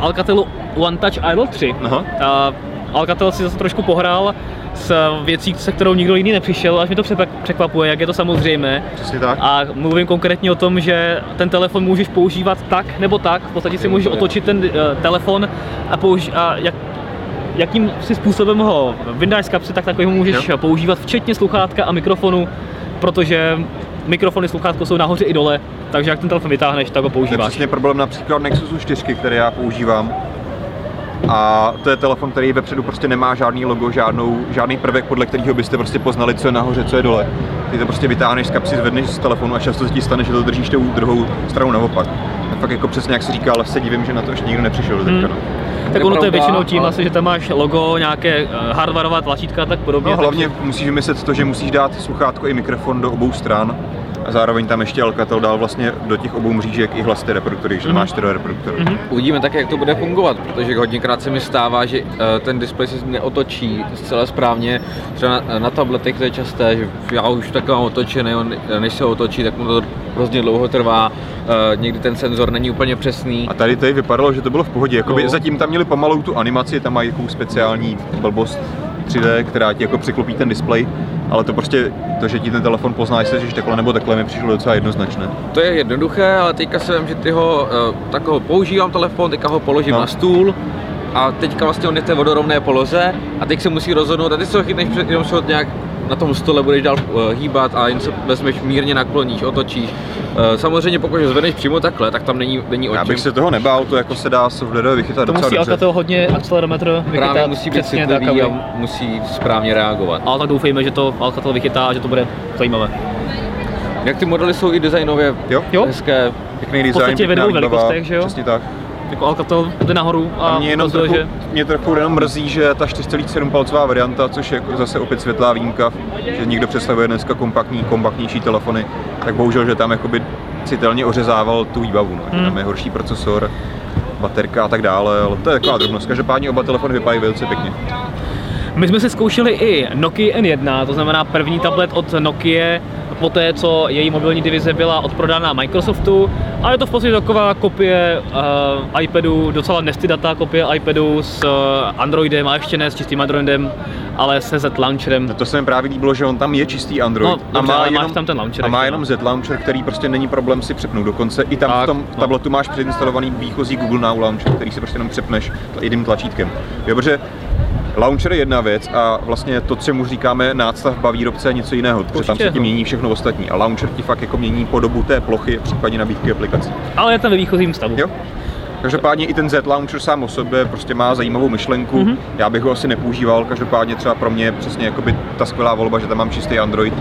Alcatelu One Touch Idol 3. Aha. A Alcatel si zase trošku pohrál s věcí, se kterou nikdo jiný nepřišel, až mi to překvapuje, jak je to samozřejmé. Přesně tak. A mluvím konkrétně o tom, že ten telefon můžeš používat tak nebo tak, v podstatě si můžeš otočit ten uh, telefon a, použi- a jak, jakým si způsobem ho vyndáš z kapsy, tak takový ho můžeš Jo. používat, včetně sluchátka a mikrofonu, protože mikrofony, sluchátko jsou nahoře i dole, takže jak ten telefon vytáhneš, tak ho To je používáš. přesně problém například Nexusu 4, který já používám. A to je telefon, který vepředu prostě nemá žádný logo, žádnou, žádný prvek, podle kterého byste prostě poznali, co je nahoře, co je dole. Ty to prostě vytáhneš z kapsy, zvedneš z telefonu a často se ti stane, že to držíš tou druhou stranou naopak. Tak fakt jako přesně jak se říká, ale se divím, že na to ještě nikdo nepřišel do teďka. Hmm. No. Tak ono to je většinou tím ale- asi, že tam máš logo, nějaké eh, hardwareová tlačítka a tak podobně. no hlavně takže- musíš vymyslet to, že musíš dát sluchátko i mikrofon do obou stran. A zároveň tam ještě Alcatel dal vlastně do těch obou mřížek i hlasy reproduktory, že Mhm. máš čtyři reproduktory. Mhm. Uvidíme také, jak to bude fungovat, protože hodněkrát se mi stává, že eh, ten displej se neotočí zcela správně. Třeba na, na tabletech to je časté, že já už tak mám otočený, on, než se otočí, tak mu to hrozně dlouho trvá. Eh, Někdy ten senzor není úplně přesný. A tady tady vypadalo, že to bylo v pohodě. Jakoby No. zatím tam měli pomalou tu animaci, tam mají takovou speciální blbost 3D, která ti jako překlopí ten displej, ale to prostě, to, že ti ten telefon pozná, jestli jsi takhle nebo takhle, mi přišlo docela jednoznačné. To je jednoduché, ale teďka se vím, že ty ho, eh, tak ho používám telefon, teďka ho položím No. na stůl a teďka vlastně on je v té vodorovné poloze a teď se musí rozhodnout a ty se ho chytneš před, jenom se ho nějak na tom stole budeš dál uh, hýbat a jen se vezmeš mírně nakloníš, otočíš. Uh, samozřejmě pokud ho zvedneš přímo takhle, tak tam není, není o Já bych se toho nebál, to jako se dá softwarově vychytat To docela musí dobře. Alcatel hodně akcelerometr vychytat Právě musí být přesně tak, aby... a musí správně reagovat. Ale tak doufejme, že to Alcatel vychytá a že to bude zajímavé. Jak ty modely jsou i designově Jo? Jo? hezké. Pěkný design, podstatě ve pěkná dvou výbava, velikostech, že jo? Přesně tak. Jako Alcatel jde nahoru a, A mě jenom ukazuje, trochu, že mě trochu jenom mrzí, že ta 4,7 palcová varianta, což je jako zase opět světlá výjimka, že někdo představuje dneska kompaktní, kompaktnější telefony, tak bohužel, že tam jakoby citelně ořezával tu výbavu, no. že Hmm. tam je horší procesor, baterka a tak dále, ale to je taková drobnost. Každopádně oba telefony vypadají velice pěkně. My jsme si zkoušeli i Nokia N1, to znamená první tablet od Nokia, poté co její mobilní divize byla odprodána Microsoftu a je to v podstatě taková kopie uh, iPadu, docela nestydatá kopie iPadu s uh, Androidem a ještě ne s čistým Androidem, ale se Z launcherem. No to se mi právě líbilo, že on tam je čistý Android No, dobře, ale máš tam ten launcher a má jenom no. Z launcher, který prostě není problém si přepnout. Dokonce i tam Tak, v tom no. tabletu máš předinstalovaný výchozí Google Now launcher, který si prostě jenom přepneš jedním tlačítkem. Jo, protože Launcher je jedna věc a vlastně to, čemu říkáme nástavba výrobce, je něco jiného, protože tam se ti mění všechno ostatní. A launcher ti fakt jako mění podobu té plochy, případně nabídky aplikací. Ale je tam ve výchozím stavu. Jo? Každopádně i ten Z Launcher sám o sobě prostě má zajímavou myšlenku. Mhm. Mm-hmm. Já bych ho asi nepoužíval, každopádně třeba pro mě je přesně jakoby ta skvělá volba, že tam mám čistý Android,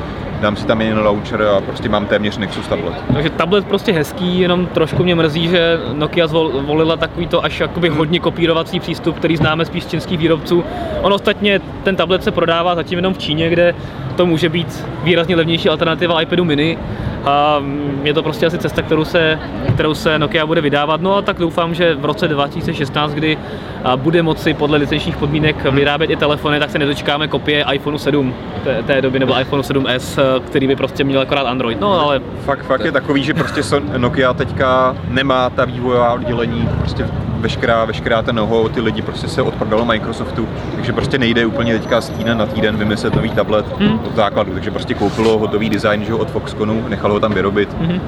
dám si tam jen launcher a prostě mám téměř Nexus tablet. Takže tablet prostě hezký, jenom trošku mě mrzí, že Nokia zvol- volila takový to až jakoby hodně kopírovací přístup, který známe spíš z čínských výrobců. On ostatně ten tablet se prodává zatím jenom v Číně, kde to může být výrazně levnější alternativa iPadu mini. A je to prostě asi cesta, kterou se, kterou se Nokia bude vydávat. No a tak doufám, že v roce 2016, kdy bude moci podle licenčních podmínek vyrábět i telefony, tak se nedočkáme kopie iPhone 7 té, té doby, nebo iPhone 7s, který by prostě měl akorát Android. No ale Fakt, fakt je takový, že prostě Nokia teďka nemá ta vývojová oddělení, prostě veškerá, veškerá ten know ty lidi prostě se odprodalo Microsoftu, takže prostě nejde úplně teďka z týden na týden vymyslet nový tablet Hmm. od základu, takže prostě koupilo hotový design že jo, od Foxconu, nechalo ho tam vyrobit Mhm.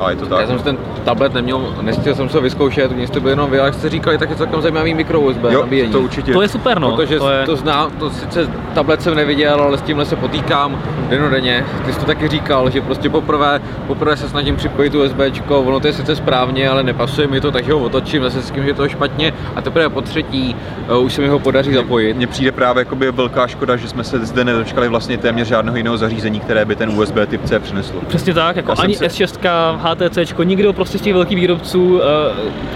A je to Já tak. jsem si ten tablet neměl, nestihl jsem se ho vyzkoušet, mě jste byli jenom vy, ale jste říkali, tak je celkem zajímavý mikro USB Jo, nabíjení. to určitě. to je super, no. Protože to je... to znám, to sice tablet jsem neviděl, ale s tímhle se potýkám denodenně. Ty jsi to taky říkal, že prostě poprvé, poprvé se snažím připojit USBčko, ono to je sice správně, ale nepasuje mi to, takže ho otočím, zase s tím, že to je špatně a teprve po třetí uh, už se mi ho podaří zapojit. Mně přijde právě jakoby velká škoda, že jsme se zde nedočkali vlastně téměř žádného jiného zařízení, které by ten USB typ C přineslo. Přesně tak, jako Já ani se- S6, HTC, nikdo prostě z těch velkých výrobců, eh,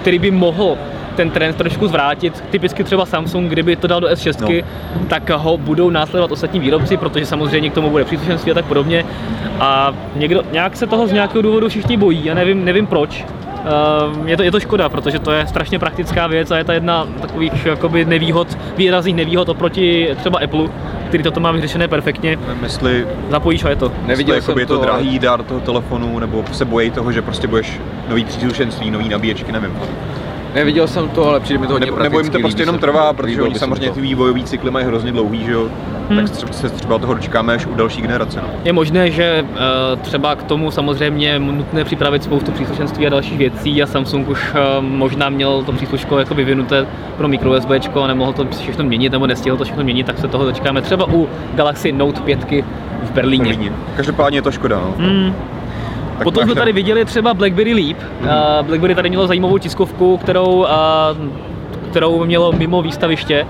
který by mohl ten trend trošku zvrátit, typicky třeba Samsung, kdyby to dal do S6, no. tak ho budou následovat ostatní výrobci, protože samozřejmě k tomu bude příslušenství a tak podobně. A někdo, nějak se toho z nějakého důvodu všichni bojí, já nevím, nevím proč. Eh, Je to, je to škoda, protože to je strašně praktická věc a je to jedna takových jakoby nevýhod, výrazných nevýhod oproti třeba Apple, který toto má vyřešené perfektně. Nevím, jestli, Zapojíš a je to. Neviděl jestli jsem je to, to, ale- drahý dát do toho telefonu, nebo se bojí toho, že prostě budeš nový příslušenství, nový nabíječky, nevím. Neviděl jsem to, ale přijde mi to hodně Nebo, nebo jim to prostě jenom trvá, to, protože oni samozřejmě to. ty vývojový cykly mají hrozně dlouhý, že jo? Hmm. Tak třeba, se třeba toho dočkáme až u další generace. No. Je možné, že eh, třeba k tomu samozřejmě je nutné připravit spoustu příslušenství a dalších věcí a Samsung už eh, možná měl to přísluško jako vyvinuté pro micro USB a nemohl to všechno měnit nebo nestihl to všechno měnit, tak se toho dočkáme třeba u Galaxy Note 5 v Berlíně. Berlíně. Každopádně je to škoda. No. Hmm. Tak Potom jsme tady viděli třeba BlackBerry Leap. Mhm. Eh, BlackBerry tady mělo zajímavou tiskovku, kterou, eh, kterou mělo mimo výstaviště.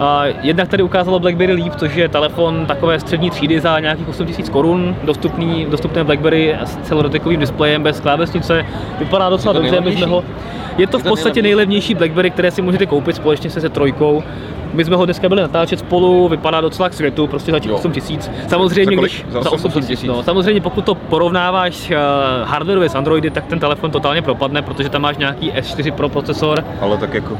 Eh, Jednak tady ukázalo BlackBerry Leap, což je telefon takové střední třídy za nějakých 8000 korun, dostupný, dostupné BlackBerry s celodotekovým displejem bez klávesnice. Vypadá docela dobře, my jsme ho... Je to Je v podstatě nejlevnější BlackBerry, které si můžete koupit společně se se trojkou. My jsme ho dneska byli natáčet spolu, vypadá docela k světu, prostě za těch Jo. 8 tisíc. Samozřejmě, Za kolik? Za za 8 8 tisíc,000. no. Samozřejmě pokud to porovnáváš uh, hardwareově s Androidy, tak ten telefon totálně propadne, protože tam máš nějaký S4 Pro procesor. Ale tak jako... Uh,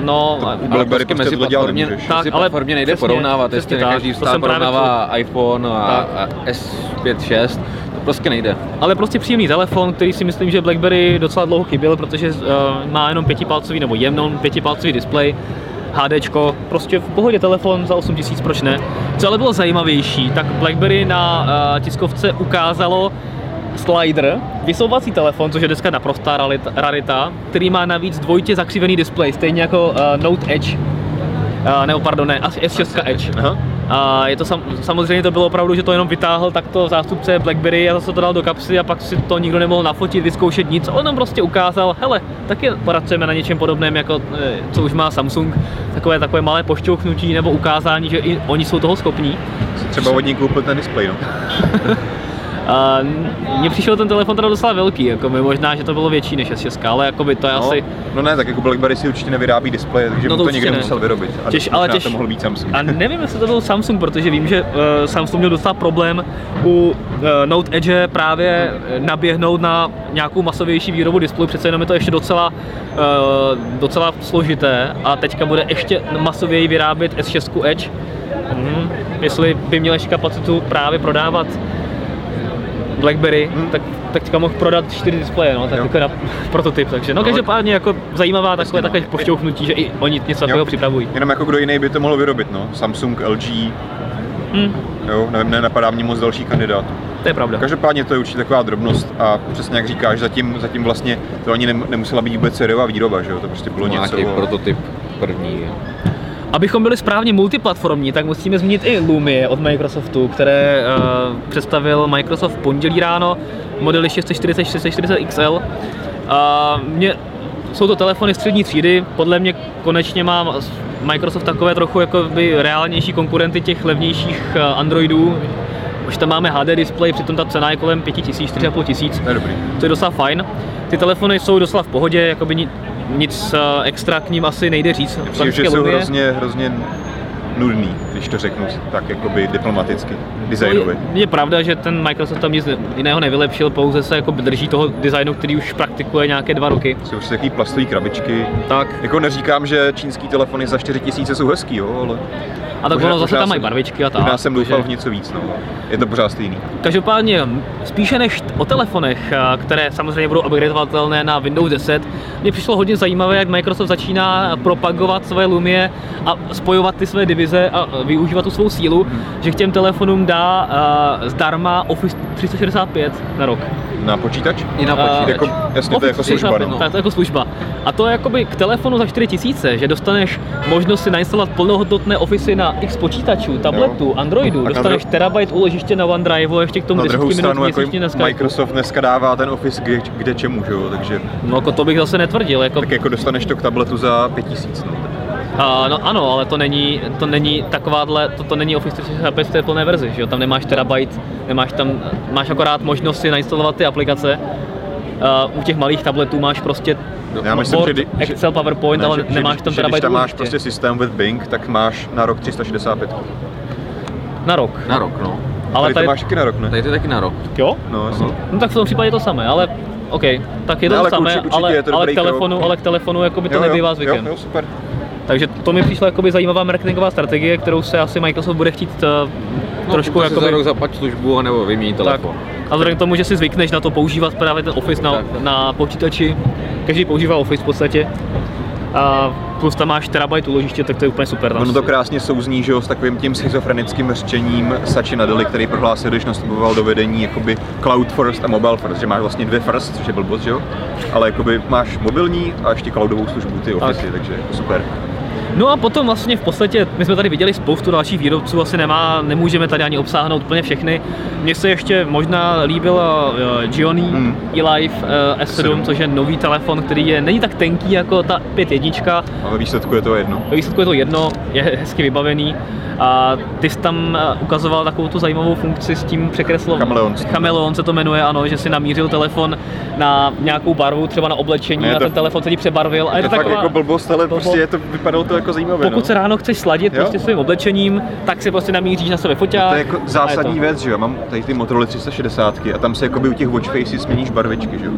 no, u BlackBerry prostě mezi tohle dělat platformě. Tak, mezi ale platformě nejde přesně, porovnávat, jestli tak, každý to stát jsem právě porovnává iPhone a, Tak. a S5, 6, to prostě nejde. ale prostě příjemný telefon, který si myslím, že BlackBerry docela dlouho chyběl, protože uh, má jenom pětipalcový nebo jenom pětipalcový displej. HDčko, prostě v pohodě telefon za 8000, proč ne? Co ale bylo zajímavější, tak BlackBerry na uh, tiskovce ukázalo slider, vysouvací telefon, což je dneska naprostá rarita- který má navíc dvojitě zakřivený displej, stejně jako uh, Note Edge. Uh, nebo pardon, ne, asi S6 Edge. Aha. A je to sam, samozřejmě to bylo opravdu, že to jenom vytáhl takto zástupce BlackBerry a zase to dal do kapsy a pak si to nikdo nemohl nafotit, vyzkoušet nic. On nám prostě ukázal, hele, taky pracujeme na něčem podobném, jako eh, co už má Samsung, takové, takové malé pošťouchnutí nebo ukázání, že i oni jsou toho schopní. Třeba od ní koupil ten displej, no. A mně přišel ten telefon teda docela velký, jako by možná, že to bylo větší než S6, ale jako by to je No, asi... no ne, tak jako BlackBerry si určitě nevyrábí displeje, takže No to to, někdo ne. musel vyrobit. A Těž- ale těž- to mohl být Samsung. A nevím, jestli to byl Samsung, protože vím, že uh, Samsung měl docela problém u uh, Note Edge právě naběhnout na nějakou masovější výrobu displejů, přece jenom je to ještě docela, uh, docela složité a teďka bude ještě masověji vyrábět S6 Edge. Hmm, jestli by měl ještě kapacitu právě prodávat BlackBerry, Hmm. tak, tak teďka mohl prodat čtyři displeje, no, tak Jo. jako na prototyp, takže no, No, každopádně jako zajímavá takové, no. takové pošťouchnutí, že i oni něco takového Jo. připravují. Jenom jako kdo jiný by to mohl vyrobit, no. Samsung, LG, Hmm, jo, nevím, nenapadá mě moc další kandidátů. to je pravda. Každopádně to je určitě taková drobnost a přesně jak říkáš, zatím, zatím vlastně to ani nem, nemusela být vůbec sériová výroba, že jo, to prostě bylo něco. Nějaký prototyp první. Abychom byli správně multiplatformní, tak musíme zmínit i Lumie od Microsoftu, které uh, představil Microsoft v pondělí ráno, modely 640, 640 XL. A mě, jsou to telefony střední třídy, podle mě konečně má Microsoft takové trochu jako by reálnější konkurenty těch levnějších eh, Androidů. Už tam máme HD display, přitom ta cena je kolem 5000, 4,5 tisíc To je dobrý. to je docela fajn. Ty telefony jsou docela v pohodě, jakoby nic eh, extra k ním asi nejde říct. Přijde, že jsou hrozně, hrozně nudný, když to řeknu tak jakoby diplomaticky, designově. No, je, je pravda, že ten Microsoft tam nic jiného nevylepšil, pouze se jako drží toho designu, který už praktikuje nějaké dva roky. Jsou prostě takový plastové krabičky. Tak. Jako neříkám, že čínský telefony za 4000 jsou hezký, jo, ale A tak ono zase tam mají barvičky a tak. já jsem doufal v takže- něco víc, no. Je to pořád stejný. Každopádně, spíše než o telefonech, a, které samozřejmě budou upgradeovatelné na Windows 10, mně přišlo hodně zajímavé, jak Microsoft začíná propagovat své Lumie a spojovat ty své divize a využívat tu svou sílu, že k těm telefonům dá a, zdarma Office 365 na rok. Na počítač? I na počítač. Jako, jasně, to je jako Office služba, 365, no. Tak, to je jako služba. A to je jakoby k telefonu za 4000, že dostaneš možnost si nainstalovat plnohodnotné Office na x počítačů, tabletu, Androidu, A na dostaneš dru- terabajt úložiště na OneDrive a ještě k tomu Na 10 druhou minut stranu, jako Skypeu. Microsoft dneska dává ten Office kde, kde čemu, že jo, takže No jako to bych zase netvrdil, jako, tak jako dostaneš to k tabletu za 5000, no. A, no ano, ale to není, to není takováhle, to, to není Office 365 v té plné verzi, že jo, tam nemáš terabajt, nemáš tam, máš akorát možnost si nainstalovat ty aplikace, Uh, u těch malých tabletů máš prostě Já myslím, Word, že, Excel, PowerPoint, ne, ale že, nemáš tam že terabajt Když tam máš prostě systém with Bing, tak máš na rok 365. Na rok. Na rok, no. Ale tady, tady, to máš taky na rok, ne? Tady to je taky na rok. jo? No, jasně. No tak v tom případě je to samé, ale OK, tak je to Ne, to ale samé, určitě- určitě ale, je to ale, k telefonu, krok. ale k telefonu jako by to Jo, jo, nebývá zvykem. Jo, jo, super. Takže to mi přišlo jakoby zajímavá marketingová strategie, kterou se asi Microsoft bude chtít uh, No, trošku jakoby... za rok zaplať službu, nebo vymění tak. telefon. A vzhledem k tomu, že si zvykneš na to používat právě ten Office na, Tak. na počítači, každý používá Office v podstatě, a plus tam máš terabajt úložiště, tak to je úplně super. Tam Ono to krásně souzní, že jo, s takovým tím schizofrenickým řečením Sači Nadely, který prohlásil, když nastupoval do vedení jakoby cloud first a mobile first, že máš vlastně dvě first, což je blbost, že jo? Ale jakoby máš mobilní a ještě cloudovou službu, ty Office, Tak. takže super. No a potom vlastně v podstatě, my jsme tady viděli spoustu dalších výrobců, asi nemá, nemůžeme tady ani obsáhnout úplně všechny. Mně se ještě možná líbil uh, Gioni Hmm. eLife uh, S7, Sedm. což je nový telefon, který je, není tak tenký jako ta 5.1, A ve výsledku je to jedno. ve výsledku je to jedno, je hezky vybavený. A ty jsi tam eh, ukazoval takovou tu zajímavou funkci s tím překreslováním. Chameleon. Chameleon se to jmenuje, ano, že si namířil telefon na nějakou barvu, třeba na oblečení Ne, a ten telefon se ti přebarvil. A je To to, taková, jako blbost, ale blbost. prostě je to, vypadalo to jako zajímavé, pokud no. se ráno chceš sladit Jo. prostě svým oblečením, tak si prostě namíříš na sebe foťák. To je jako zásadní to. věc, že jo, mám tady ty Motorola 360 a tam se jakoby u těch watch faces směníš barvičky, že jo.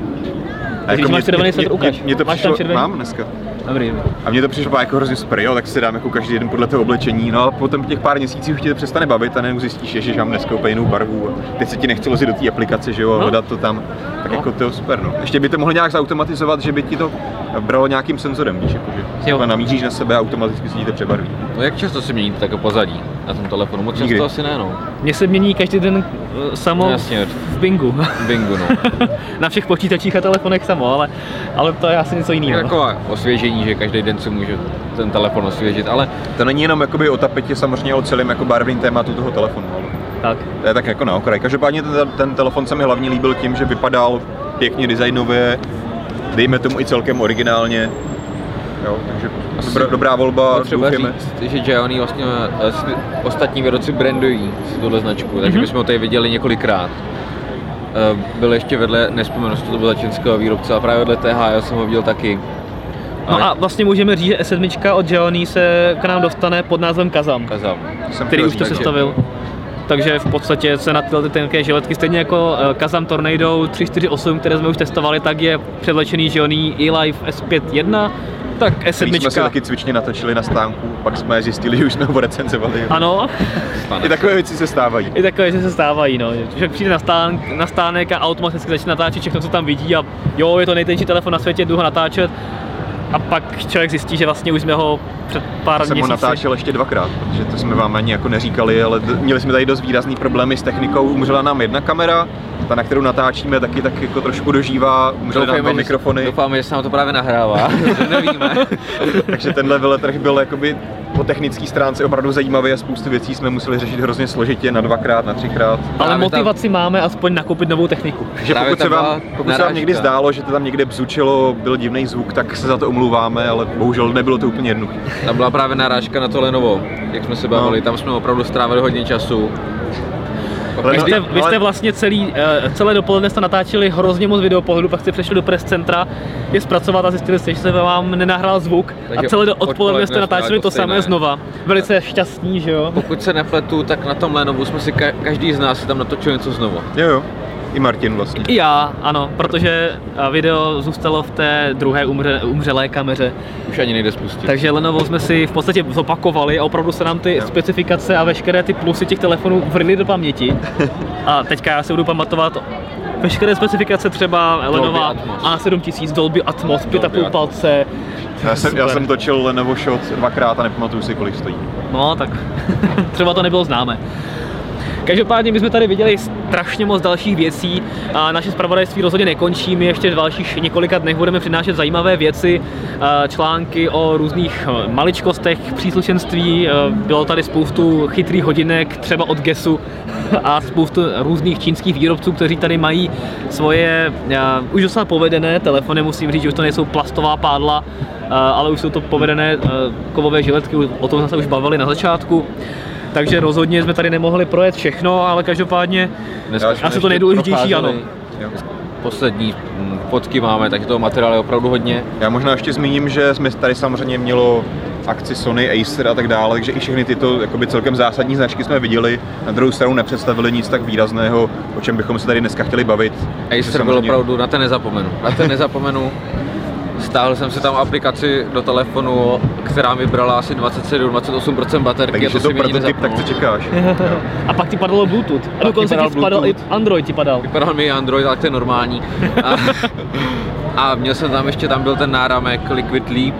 A když máš červený svetr, ukaž. mě to Máš tam přišlo, červený? mám dneska. Dobrý. A mně to přišlo jako hrozně super, jo, tak si dám jako každý den podle toho oblečení, no a potom těch pár měsíců už tě to přestane bavit a najednou zjistíš, že, že mám dneska úplně jinou barvu a teď se ti nechce lozit do té aplikace, že jo, a No. hledat to tam. Tak No. jako to je super, no. Ještě by to mohlo nějak zautomatizovat, že by ti to bralo nějakým senzorem, víš, jako, že Jo. namíříš na sebe a automaticky se ti to přebarví. No jak často si měníte tak pozadí na tom telefonu? Moc Nikdy. často asi ne, no. Mně se mění každý den eh, samo No, jasně. v Bingu. Bingu, no. na všech počítačích a telefonech samo, ale, ale to je asi něco jiného. jako osvěžení, že každý den si může ten telefon osvěžit, ale To není jenom jakoby o tapetě samozřejmě, o celém jako barevným tématu toho telefonu. Ale Tak. to je tak jako na okraj. Každopádně ten, ten telefon se mi hlavně líbil tím, že vypadal pěkně designově, dejme tomu i celkem originálně. Jo, takže Asi dobrá, dobrá volba, třeba říct, že Giovanni vlastně eh, ostatní výrobci brandují si tuhle značku, takže Mhm. bychom ho tady viděli několikrát. Eh, Byl ještě vedle, nespomenu, to byl za čínského výrobce, a právě vedle TH, já jsem ho viděl taky. No a vlastně můžeme říct, že S7 od Giovanni se k nám dostane pod názvem Kazam, Kazam. Jsem který už to sestavil. Takže v podstatě se na tyhle ty tenké žiletky, stejně jako eh, Kazam Tornado 348, které jsme už testovali, tak je převlečený Giovanni E-Life S5.1, tak který jsme si S7. taky cvičně natočili na stánku, pak jsme zjistili, že už jsme ho recenzovali. Ano. I takové věci se stávají. i takové, že se stávají, no. Že přijde na, stán, na stánek a automaticky začne natáčet všechno, co tam vidí a jo, je to nejtenčí telefon na světě, jdu ho natáčet. A pak člověk zjistí, že vlastně už jsme ho před pár jsem ho měsíci... natáčel ještě dvakrát, protože to jsme vám ani jako neříkali, ale měli jsme tady dost výrazný problémy s technikou. Umřela nám jedna kamera, ta, na kterou natáčíme, taky tak jako trošku dožívá, umřely nám dva že- mikrofony, doufáme, že se nám to právě nahrává, nevíme. takže tenhle veletrh byl jakoby po technické stránce opravdu zajímavý a spoustu věcí jsme museli řešit hrozně složitě na dvakrát, na třikrát. Ale Právě motivaci máme aspoň nakoupit novou techniku. Právě pokud se, tam vám, pokud se vám někdy zdálo, že to tam někde bzučilo, byl divný zvuk, tak se za to omlouváme, ale bohužel nebylo to úplně jednoduché. Tam byla právě narážka na to Lenovo, jak jsme se bavili, No. tam jsme opravdu strávili hodně času. Ale Vy jste, vy jste vlastně celý, eh, celé dopoledne jste natáčeli hrozně moc videopohledu, pak jste přešli do press centra je zpracovat a zjistili jste, že se vám nenahrál zvuk Takže a celé do odpoledne odpoledne jste jsme natáčeli to samé znova. Velice šťastní, že jo? Pokud se nepletu, tak na tom Lenovu jsme si ka- každý z nás si tam natočil něco znovu. Jo, jo. I Martin vlastně. I já, ano, protože eh, video zůstalo v té druhé umře, umřelé kameře. Už ani nejde spustit. Takže Lenovo jsme si v podstatě zopakovali a opravdu se nám ty Jo. specifikace a veškeré ty plusy těch telefonů vrly do paměti. A teďka já si budu pamatovat veškeré specifikace třeba Lenovo Atmos. A7000, Dolby Atmos, 5,5 Atmos. palce. Já jsem, já jsem točil Lenovo Shot dvakrát a nepamatuju si, kolik stojí. No, tak třeba to nebylo známé. Každopádně my jsme tady viděli strašně moc dalších věcí a naše zpravodajství rozhodně nekončí. My ještě v dalších několika dnech budeme přinášet zajímavé věci, články o různých eh, maličkostech příslušenství. Eh, Bylo tady spoustu chytrých hodinek, třeba od Gesu a spoustu různých čínských výrobců, kteří tady mají svoje eh, už docela povedené telefony, musím říct, že už to nejsou plastová pádla, ale už jsou to povedené kovové žiletky, o tom jsme se už bavili na začátku. Takže rozhodně jsme tady nemohli projet všechno, ale každopádně Dneska asi to nejdůležitější, ano. Jo. Poslední mm, fotky máme, takže toho materiálu je opravdu hodně. Já možná ještě zmíním, že jsme tady samozřejmě mělo akci Sony, Acer a tak dále, takže i všechny tyto jakoby celkem zásadní značky jsme viděli. Na druhou stranu nepředstavili nic tak výrazného, o čem bychom se tady dneska chtěli bavit. Acer byl opravdu, na ten nezapomenu. Na ten nezapomenu. Stáhl jsem si tam aplikaci do telefonu, která mi brala asi 27-28% baterky. Takže a je to to prototyp, tak co čekáš? A pak ti padalo Bluetooth. A dokonce ti padal spadal i. Android ti padal. Vypadal mi Android, ale to je normální. A, a měl jsem tam ještě, tam byl ten náramek Liquid Leap,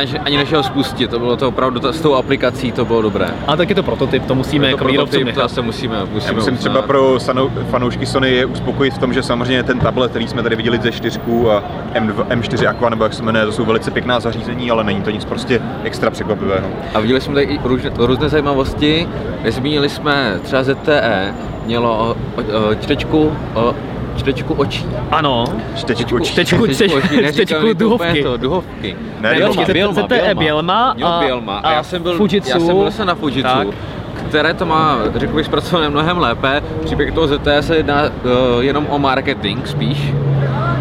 Ani- ani než ho spustit, to bylo to opravdu, to, s tou aplikací to bylo dobré. A tak je to prototyp, to musíme to jako výrobcům prototyp, to nechat. zase musíme, musíme Já musím uznat. třeba pro sanou, fanoušky Sony je uspokojit v tom, že samozřejmě ten tablet, který jsme tady viděli ze 4 a M2, M4 Aqua, nebo jak se jmenuje, to jsou velice pěkná zařízení, ale není to nic prostě extra překvapivého. A viděli jsme tady i různé, různé zajímavosti. Nezmínili jsme třeba ZTE, mělo o, o, o, čtečku, o, čtečku očí. Ano, Čtečku, Čtečku, čtečku, očí, neříkám čtečku mi to duhovky. To, duhovky. Ne, Ne, Bělma, Bělma, ZTE Bělma Měl a- Bělma. A, a já jsem byl, Fujitsu. já jsem byl se na Fujitsu, Tak. které to má, řekl bych, zpracované mnohem lépe. Příběh toho ZTE se jedná uh, jenom o marketing spíš,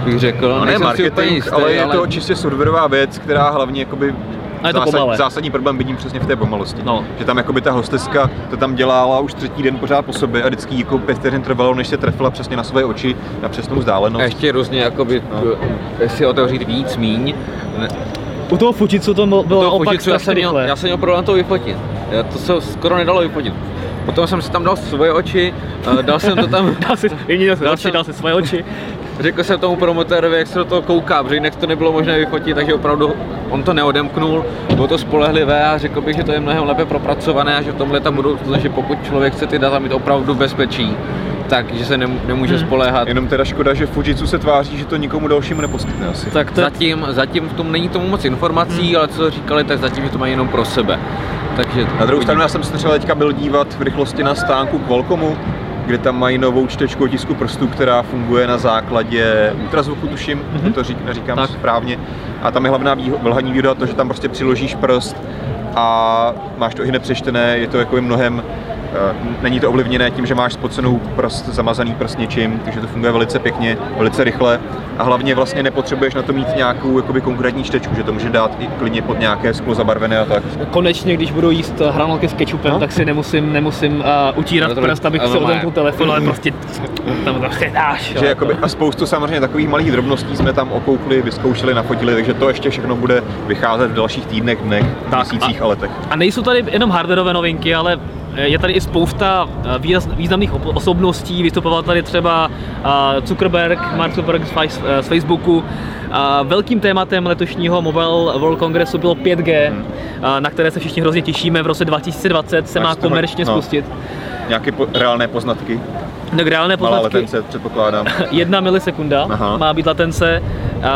bych řekl. No ne marketing, jistý, ale je to čistě softwarová věc, která hlavně jakoby A je to pomalé. zásadní problém vidím přesně v té pomalosti. No. Že tam jakoby ta hosteska to tam dělala už třetí den pořád po sobě a vždycky jako pět vteřin trvalo, než se trefila přesně na svoje oči na přesnou A vzdálenost. ještě různě jakoby, No. no. si otevřít víc, míň. Ne, U toho Fujitsu to bylo toho opak Fujitsu já jsem, měl, já jsem měl problém to vyfotit. Já, to se skoro nedalo vyfotit. Potom jsem si tam dal svoje oči, eh, dal jsem to tam, Dal si, Dal oči, jsem- dal si svoje oči. Řekl jsem tomu promotorovi, jak se do toho kouká, protože jinak to nebylo možné vyfotit, takže opravdu on to neodemknul, bylo to spolehlivé a řekl bych, že to je mnohem lépe propracované a že v tomhle ta budoucnost, že pokud člověk chce ty data mít opravdu bezpečí, tak, že se nemůže hmm. spoléhat. Jenom teda škoda, že Fujitsu se tváří, že to nikomu dalšímu neposkytne asi. Tak to... zatím, zatím v tom není tomu moc informací, hmm. ale co říkali, tak zatím, že to mají jenom pro sebe. Takže na druhou stranu já jsem se třeba teďka byl dívat v rychlosti na stánku Qualcommu, kde tam mají novou čtečku otisku prstů, která funguje na základě ultrazvuku, tuším, mm-hmm. to řík, neříkám tak. správně. A tam je hlavná hlavní výhoda to, že tam prostě přiložíš prst a máš to i hned přečtené, je to jako mnohem není to ovlivněné tím, že máš spocenou prst, zamazaný prst něčím, takže to funguje velice pěkně, velice rychle a hlavně vlastně nepotřebuješ na to mít nějakou jakoby konkrétní štečku, že to může dát i klidně pod nějaké sklo zabarvené a tak. Konečně, když budu jíst hranolky s kečupem, no? tak si nemusím, nemusím uh, utírat prst, abych si otevřel telefon, ale prostě tam to dáš. Že jakoby, a spoustu samozřejmě takových malých drobností jsme tam okoukli, vyzkoušeli, nafotili, takže to ještě všechno bude vycházet v dalších týdnech, dnech, tak, měsících a, a letech. A nejsou tady jenom hardwareové novinky, ale je tady i spousta eh, významných osobností, vystupoval tady třeba eh, Zuckerberg, Mark Zuckerberg z Facebooku. Velkým tématem letošního Mobile World Congressu bylo 5G, hmm. na které se všichni hrozně těšíme. V roce 2020 se Až má komerčně no. spustit. Nějaké po, reálné poznatky? Tak reálné poznatky. Malá latence, předpokládám. Jedna milisekunda Aha. má být latence,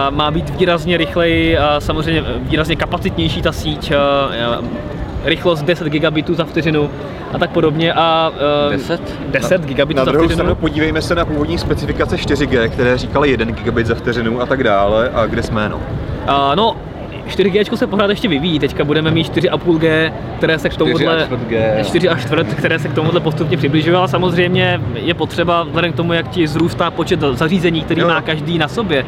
má být výrazně rychleji, samozřejmě výrazně kapacitnější ta síť, rychlost 10 gigabitů za vteřinu a tak podobně. A, uh, 10? 10 gigabitů na za druhou vteřinu. stranu podívejme se na původní specifikace 4G, které říkaly 1 gigabit za vteřinu a tak dále. A kde jsme, no? Uh, no, 4G se pořád ještě vyvíjí, teďka budeme mít 4,5G, které se k tomuhle 4 a čtvrt, které se k tomuhle postupně přibližují, ale samozřejmě je potřeba, vzhledem k tomu, jak ti zrůstá počet zařízení, který jo. má každý na sobě,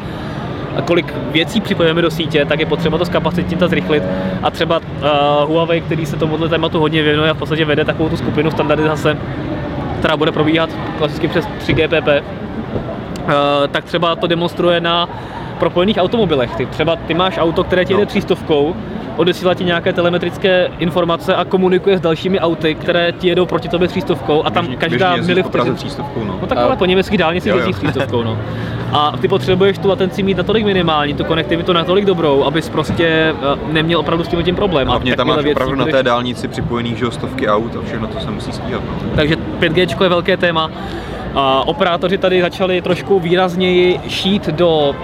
kolik věcí připojíme do sítě, tak je potřeba to zkapacitnit a zrychlit. A třeba uh, Huawei, který se tomuhle tématu hodně věnuje a v podstatě vede takovou tu skupinu standardizace, která bude probíhat klasicky přes 3 GPP, uh, tak třeba to demonstruje na propojených automobilech. Ty třeba ty máš auto, které ti jede no. třístovkou, odesílá ti nějaké telemetrické informace a komunikuje s dalšími auty, které ti jedou proti tobě třístovkou a tam běžný, každá mili vteřin... třístovkou, no. no tak ale po německých dálnici jezdí třístovkou, no. A ty potřebuješ tu latenci mít natolik minimální, tu konektivitu natolik dobrou, abys prostě eh, neměl opravdu s tím, tím problém. A hlavně tam máš věcí, opravdu na té dálnici připojených stovky aut a všechno to se musí stíhat. No. Takže 5G je velké téma. A operátoři tady začali trošku výrazněji šít do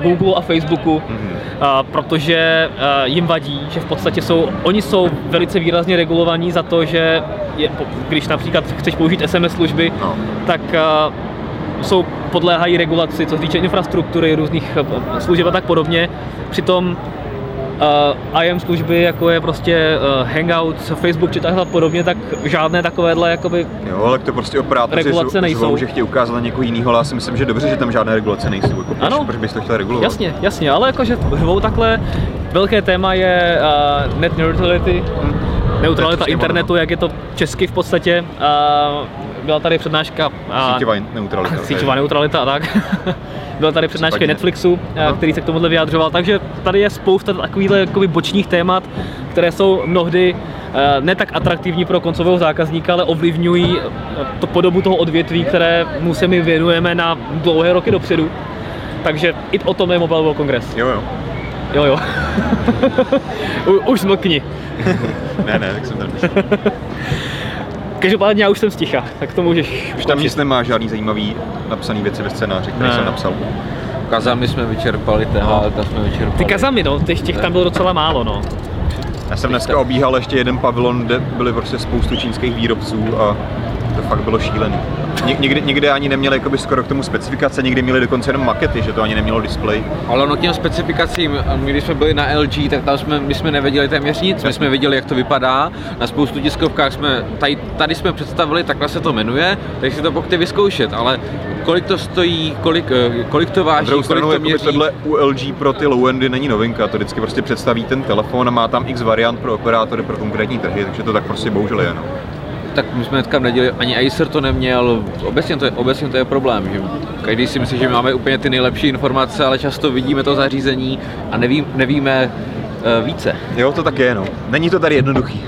Google a Facebooku, mm-hmm. protože jim vadí, že v podstatě jsou, oni jsou velice výrazně regulovaní za to, že je, když například chceš použít SMS služby, no. tak jsou podléhají regulaci, co se týče infrastruktury, různých služeb a tak podobně. Přitom uh, IM služby, jako je prostě uh, Hangout, Facebook či takhle podobně, tak žádné takovéhle jakoby Jo, ale to prostě operátoři regulace nejsou. Zvou, že chtějí ukázat na někoho jiného, ale já si myslím, že dobře, že tam žádné regulace nejsou. Jako proč, ano, proč bys to chtěl regulovat? Jasně, jasně, ale jakože řvou takhle, velké téma je uh, net neutrality, hmm. neutralita internetu, jak je to česky v podstatě. Uh, byla tady přednáška... Síťová neutralita. Síťová neutralita a tak. Byla tady přednáška Případně. Netflixu, no. který se k tomuhle vyjadřoval, takže tady je spousta takových bočních témat, které jsou mnohdy eh, ne tak atraktivní pro koncového zákazníka, ale ovlivňují eh, to podobu toho odvětví, které mu se my věnujeme na dlouhé roky dopředu. Takže i o tom je Mobile World Congress. Jo, jo. Jo, jo. už zmlkni. ne, ne, tak jsem tady Každopádně já už jsem sticha, tak to můžeš. Už tam nic nemá žádný zajímavý napsaný věci ve scénáři, který ne. jsem napsal. Kazami jsme vyčerpali, THL no. jsme vyčerpali. Ty kazami, no, těch, těch tam bylo docela málo, no. Já jsem dneska obíhal ještě jeden pavilon, kde byly prostě spoustu čínských výrobců a to fakt bylo šílený. Někdy, někdy ani neměli jakoby skoro k tomu specifikace, někdy měli dokonce jenom makety, že to ani nemělo display. Ale ono k těm specifikacím, my když jsme byli na LG, tak tam jsme, my jsme nevěděli téměř nic, my jsme viděli, jak to vypadá. Na spoustu tiskovkách jsme, tady, tady jsme představili, takhle se to jmenuje, takže si to pokud vyzkoušet, ale kolik to stojí, kolik, eh, kolik to váží, kolik stranu, to měří. Tohle u LG pro ty low-endy není novinka, to vždycky prostě představí ten telefon a má tam x variant pro operátory pro konkrétní trhy, takže to tak prostě bohužel je. No tak my jsme dneska neděli, ani Acer to neměl, obecně to je, obecně to je problém, že každý si myslí, že máme úplně ty nejlepší informace, ale často vidíme to zařízení a neví, nevíme uh, více. Jo, to tak je, no. Není to tady jednoduchý.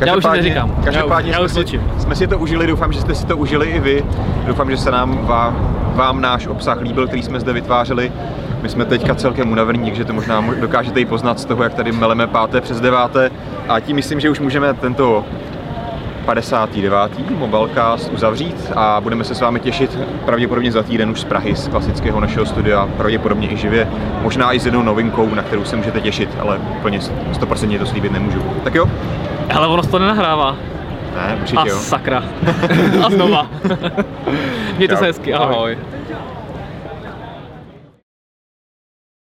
Já už neříkám. Každopádně já už, já jsme, si, jsme si to užili, doufám, že jste si to užili i vy. Doufám, že se nám vám vám náš obsah líbil, který jsme zde vytvářeli. My jsme teďka celkem unavení, takže to možná dokážete i poznat z toho, jak tady meleme páté přes deváté. A tím myslím, že už můžeme tento 59. Mobilecast uzavřít a budeme se s vámi těšit pravděpodobně za týden už z Prahy, z klasického našeho studia, pravděpodobně i živě, možná i s jednou novinkou, na kterou se můžete těšit, ale úplně 100% to slíbit nemůžu. Tak jo? Ale ono to nenahrává. Ne, určitě A jo. sakra. A znova. Mějte Čau. se hezky, ahoj. Ahoj.